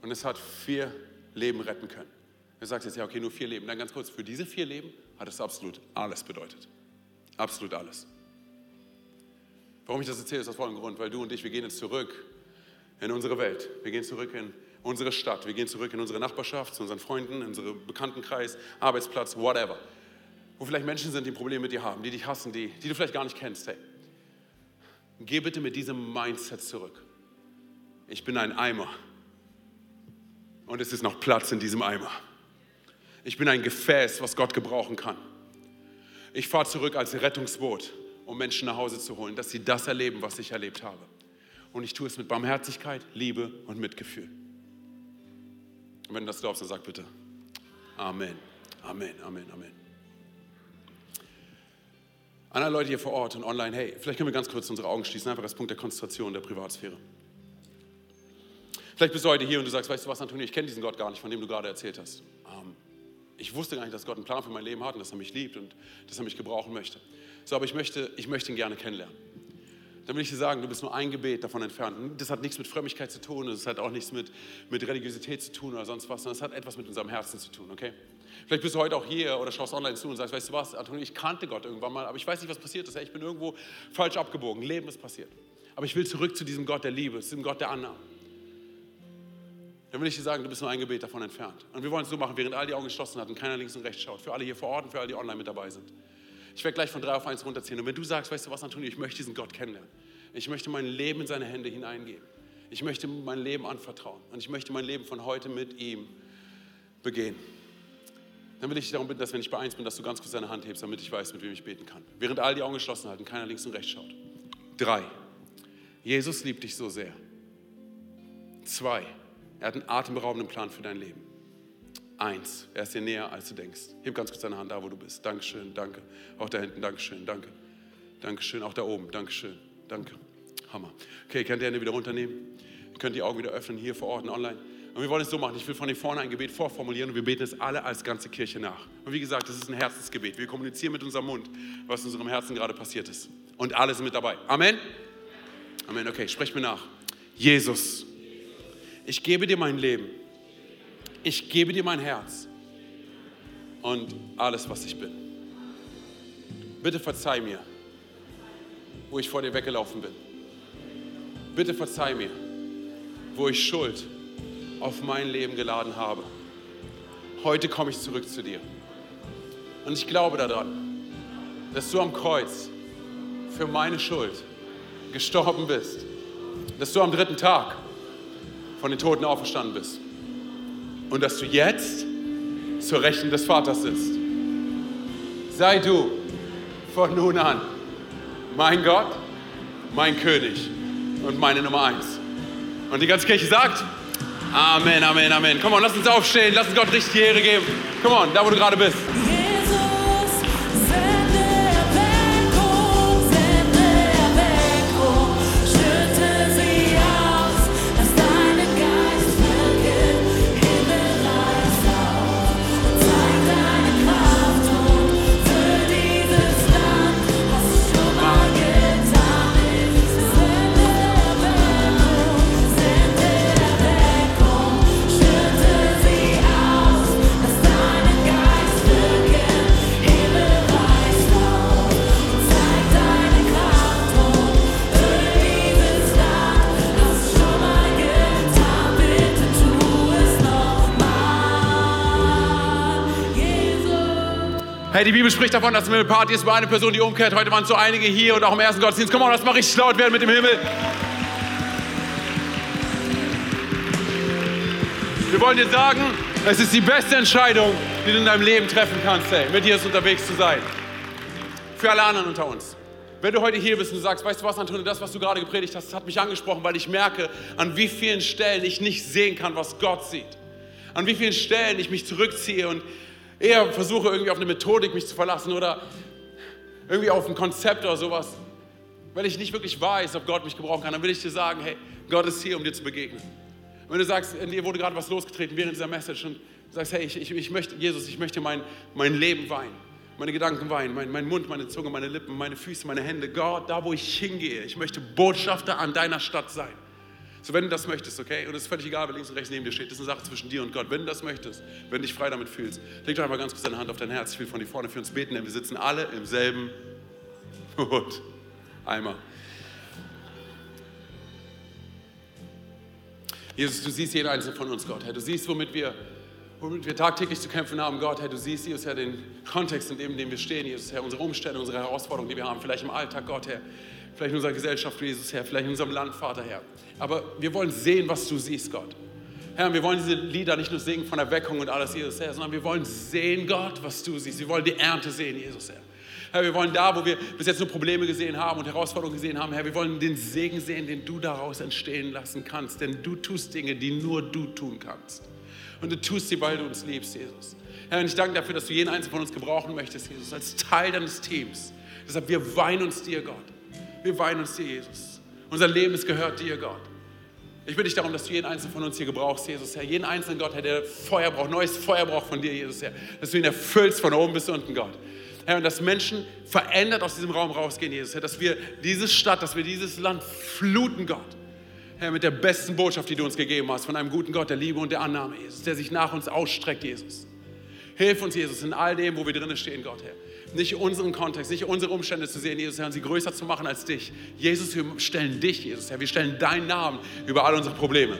Und es hat vier Leben retten können. Er sagt jetzt, ja, okay, nur vier Leben. Dann ganz kurz, für diese vier Leben hat es absolut alles bedeutet. Absolut alles. Warum ich das erzähle, ist aus folgendem Grund, weil du und ich, wir gehen jetzt zurück in unsere Welt. Wir gehen zurück in unsere Stadt. Wir gehen zurück in unsere Nachbarschaft, zu unseren Freunden, in unseren Bekanntenkreis, Arbeitsplatz, whatever. Wo vielleicht Menschen sind, die ein Problem mit dir haben, die dich hassen, die, die du vielleicht gar nicht kennst. Hey, Geh bitte mit diesem Mindset zurück. Ich bin ein Eimer und es ist noch Platz in diesem Eimer. Ich bin ein Gefäß, was Gott gebrauchen kann. Ich fahre zurück als Rettungsboot, um Menschen nach Hause zu holen, dass sie das erleben, was ich erlebt habe. Und ich tue es mit Barmherzigkeit, Liebe und Mitgefühl. Und wenn du das glaubst, dann sag bitte Amen. Amen, Amen, Amen. An alle Leute hier vor Ort und online, hey, vielleicht können wir ganz kurz unsere Augen schließen, einfach als Punkt der Konzentration der Privatsphäre. Vielleicht bist du heute hier und du sagst, weißt du was, Antonio, ich kenne diesen Gott gar nicht, von dem du gerade erzählt hast. Ähm, ich wusste gar nicht, dass Gott einen Plan für mein Leben hat und dass er mich liebt und dass er mich gebrauchen möchte. So, aber ich möchte, ich möchte ihn gerne kennenlernen. Dann will ich dir sagen, du bist nur ein Gebet davon entfernt. Das hat nichts mit Frömmigkeit zu tun, das hat auch nichts mit, mit Religiosität zu tun oder sonst was, sondern es hat etwas mit unserem Herzen zu tun, okay? Vielleicht bist du heute auch hier oder schaust online zu und sagst, weißt du was, Antonio, ich kannte Gott irgendwann mal, aber ich weiß nicht, was passiert ist. Ich bin irgendwo falsch abgebogen, Leben ist passiert. Aber ich will zurück zu diesem Gott der Liebe, zu diesem Gott der Annahme. Dann will ich dir sagen, du bist nur ein Gebet davon entfernt. Und wir wollen es so machen, während all die Augen geschlossen hatten, keiner links und rechts schaut. Für alle hier vor Ort und für alle, die online mit dabei sind. Ich werde gleich von drei auf eins runterzählen. Und wenn du sagst, weißt du was, Antonio, ich möchte diesen Gott kennenlernen. Ich möchte mein Leben in seine Hände hineingeben. Ich möchte mein Leben anvertrauen. Und ich möchte mein Leben von heute mit ihm begehen. Dann will ich dich darum bitten, dass wenn ich bei eins bin, dass du ganz kurz deine Hand hebst, damit ich weiß, mit wem ich beten kann. Während all die Augen geschlossen halten, keiner links und rechts schaut. Drei. Jesus liebt dich so sehr. Zwei. Er hat einen atemberaubenden Plan für dein Leben. Eins, er ist dir näher, als du denkst. Heb ganz kurz deine Hand da, wo du bist. Dankeschön, danke. Auch da hinten, Dankeschön, danke. Dankeschön, auch da oben, Dankeschön, danke. Hammer. Okay, ihr könnt die Hände wieder runternehmen. Ihr könnt die Augen wieder öffnen, hier vor Ort und online. Und wir wollen es so machen. Ich will von hier vorne ein Gebet vorformulieren und wir beten es alle als ganze Kirche nach. Und wie gesagt, das ist ein Herzensgebet. Wir kommunizieren mit unserem Mund, was in unserem Herzen gerade passiert ist. Und alle sind mit dabei. Amen. Amen. Okay, sprech mir nach. Jesus, ich gebe dir mein Leben ich gebe dir mein Herz und alles, was ich bin. Bitte verzeih mir, wo ich vor dir weggelaufen bin. Bitte verzeih mir, wo ich Schuld auf mein Leben geladen habe. Heute komme ich zurück zu dir. Und ich glaube daran, dass du am Kreuz für meine Schuld gestorben bist. Dass du am dritten Tag von den Toten auferstanden bist und dass du jetzt zur Rechten des Vaters sitzt. Sei du von nun an mein Gott, mein König und meine Nummer eins. Und die ganze Kirche sagt, Amen, Amen, Amen. Komm on, lass uns aufstehen, lass uns Gott richtig Ehre geben. Komm on, da wo du gerade bist. Bibel spricht davon, dass eine Party ist, wo eine Person die umkehrt. Heute waren so einige hier und auch im ersten Gottesdienst. Komm mal, lass mal richtig laut werden mit dem Himmel. Wir wollen dir sagen, es ist die beste Entscheidung, die du in deinem Leben treffen kannst, hey, mit Jesus unterwegs zu sein. Für alle anderen unter uns. Wenn du heute hier bist und sagst, weißt du was, Antonio, das, was du gerade gepredigt hast, hat mich angesprochen, weil ich merke, an wie vielen Stellen ich nicht sehen kann, was Gott sieht. An wie vielen Stellen ich mich zurückziehe und eher versuche irgendwie auf eine Methodik mich zu verlassen oder irgendwie auf ein Konzept oder sowas, weil ich nicht wirklich weiß, ob Gott mich gebrauchen kann, dann will ich dir sagen, hey, Gott ist hier, um dir zu begegnen. Und wenn du sagst, in dir wurde gerade was losgetreten während dieser Message und sagst, hey, ich, ich, ich möchte, Jesus, ich möchte mein, mein Leben weinen, meine Gedanken weinen, mein, mein Mund, meine Zunge, meine Lippen, meine Füße, meine Hände, Gott, da wo ich hingehe, ich möchte Botschafter an deiner Stadt sein. So, wenn du das möchtest, okay? Und es ist völlig egal, wer links und rechts neben dir steht. Das ist eine Sache zwischen dir und Gott. Wenn du das möchtest, wenn du dich frei damit fühlst, leg doch einfach ganz kurz deine Hand auf dein Herz. Ich will von dir vorne für uns beten, denn wir sitzen alle im selben Boot. Eimer. Jesus, du siehst jeden einzelnen von uns, Gott. Herr, du siehst, womit wir, womit wir tagtäglich zu kämpfen haben, Gott. Herr, du siehst, Jesus, Herr, den Kontext, in dem, in dem wir stehen, Jesus, Herr, unsere Umstände, unsere Herausforderungen, die wir haben, vielleicht im Alltag, Gott, Herr vielleicht in unserer Gesellschaft, Jesus, Herr, vielleicht in unserem Land, Vater, Herr. Aber wir wollen sehen, was du siehst, Gott. Herr, wir wollen diese Lieder nicht nur singen von Erweckung und alles, Jesus, Herr, sondern wir wollen sehen, Gott, was du siehst. Wir wollen die Ernte sehen, Jesus, Herr. Herr, wir wollen da, wo wir bis jetzt nur Probleme gesehen haben und Herausforderungen gesehen haben, Herr, wir wollen den Segen sehen, den du daraus entstehen lassen kannst. Denn du tust Dinge, die nur du tun kannst. Und du tust sie, weil du uns liebst, Jesus. Herr, und ich danke dafür, dass du jeden einzelnen von uns gebrauchen möchtest, Jesus, als Teil deines Teams. Deshalb, wir weinen uns dir, Gott. Wir weinen uns dir, Jesus. Unser Leben, es gehört dir, Gott. Ich bitte dich darum, dass du jeden einzelnen von uns hier gebrauchst, Jesus, Herr. Jeden einzelnen Gott, Herr, der Feuer braucht, neues Feuer braucht von dir, Jesus, Herr. Dass du ihn erfüllst von oben bis unten, Gott. Herr, und dass Menschen verändert aus diesem Raum rausgehen, Jesus, Herr. Dass wir diese Stadt, dass wir dieses Land fluten, Gott. Herr, mit der besten Botschaft, die du uns gegeben hast, von einem guten Gott der Liebe und der Annahme, Jesus, der sich nach uns ausstreckt, Jesus. Hilf uns, Jesus, in all dem, wo wir drinnen stehen, Gott, Herr nicht unseren Kontext, nicht unsere Umstände zu sehen, Jesus Herr, und sie größer zu machen als dich. Jesus, wir stellen dich, Jesus Herr, wir stellen deinen Namen über all unsere Probleme,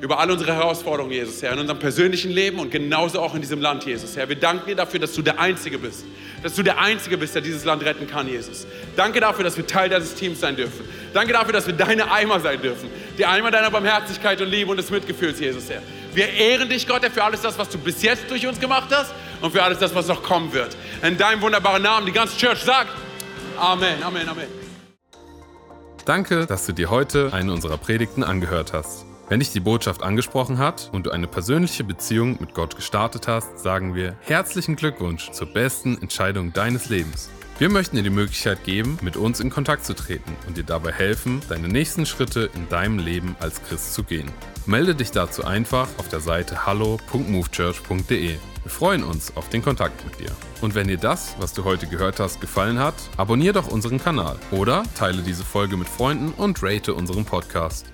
über all unsere Herausforderungen, Jesus Herr, in unserem persönlichen Leben und genauso auch in diesem Land, Jesus Herr. Wir danken dir dafür, dass du der Einzige bist, dass du der Einzige bist, der dieses Land retten kann, Jesus. Danke dafür, dass wir Teil deines Teams sein dürfen. Danke dafür, dass wir deine Eimer sein dürfen, die Eimer deiner Barmherzigkeit und Liebe und des Mitgefühls, Jesus Herr. Wir ehren dich, Gott, für alles das, was du bis jetzt durch uns gemacht hast und für alles das, was noch kommen wird. In deinem wunderbaren Namen, die ganze Church sagt Amen, Amen, Amen. Danke, dass du dir heute eine unserer Predigten angehört hast. Wenn dich die Botschaft angesprochen hat und du eine persönliche Beziehung mit Gott gestartet hast, sagen wir herzlichen Glückwunsch zur besten Entscheidung deines Lebens. Wir möchten dir die Möglichkeit geben, mit uns in Kontakt zu treten und dir dabei helfen, deine nächsten Schritte in deinem Leben als Christ zu gehen. Melde dich dazu einfach auf der Seite hallo.movechurch.de. Wir freuen uns auf den Kontakt mit dir. Und wenn dir das, was du heute gehört hast, gefallen hat, abonniere doch unseren Kanal oder teile diese Folge mit Freunden und rate unseren Podcast.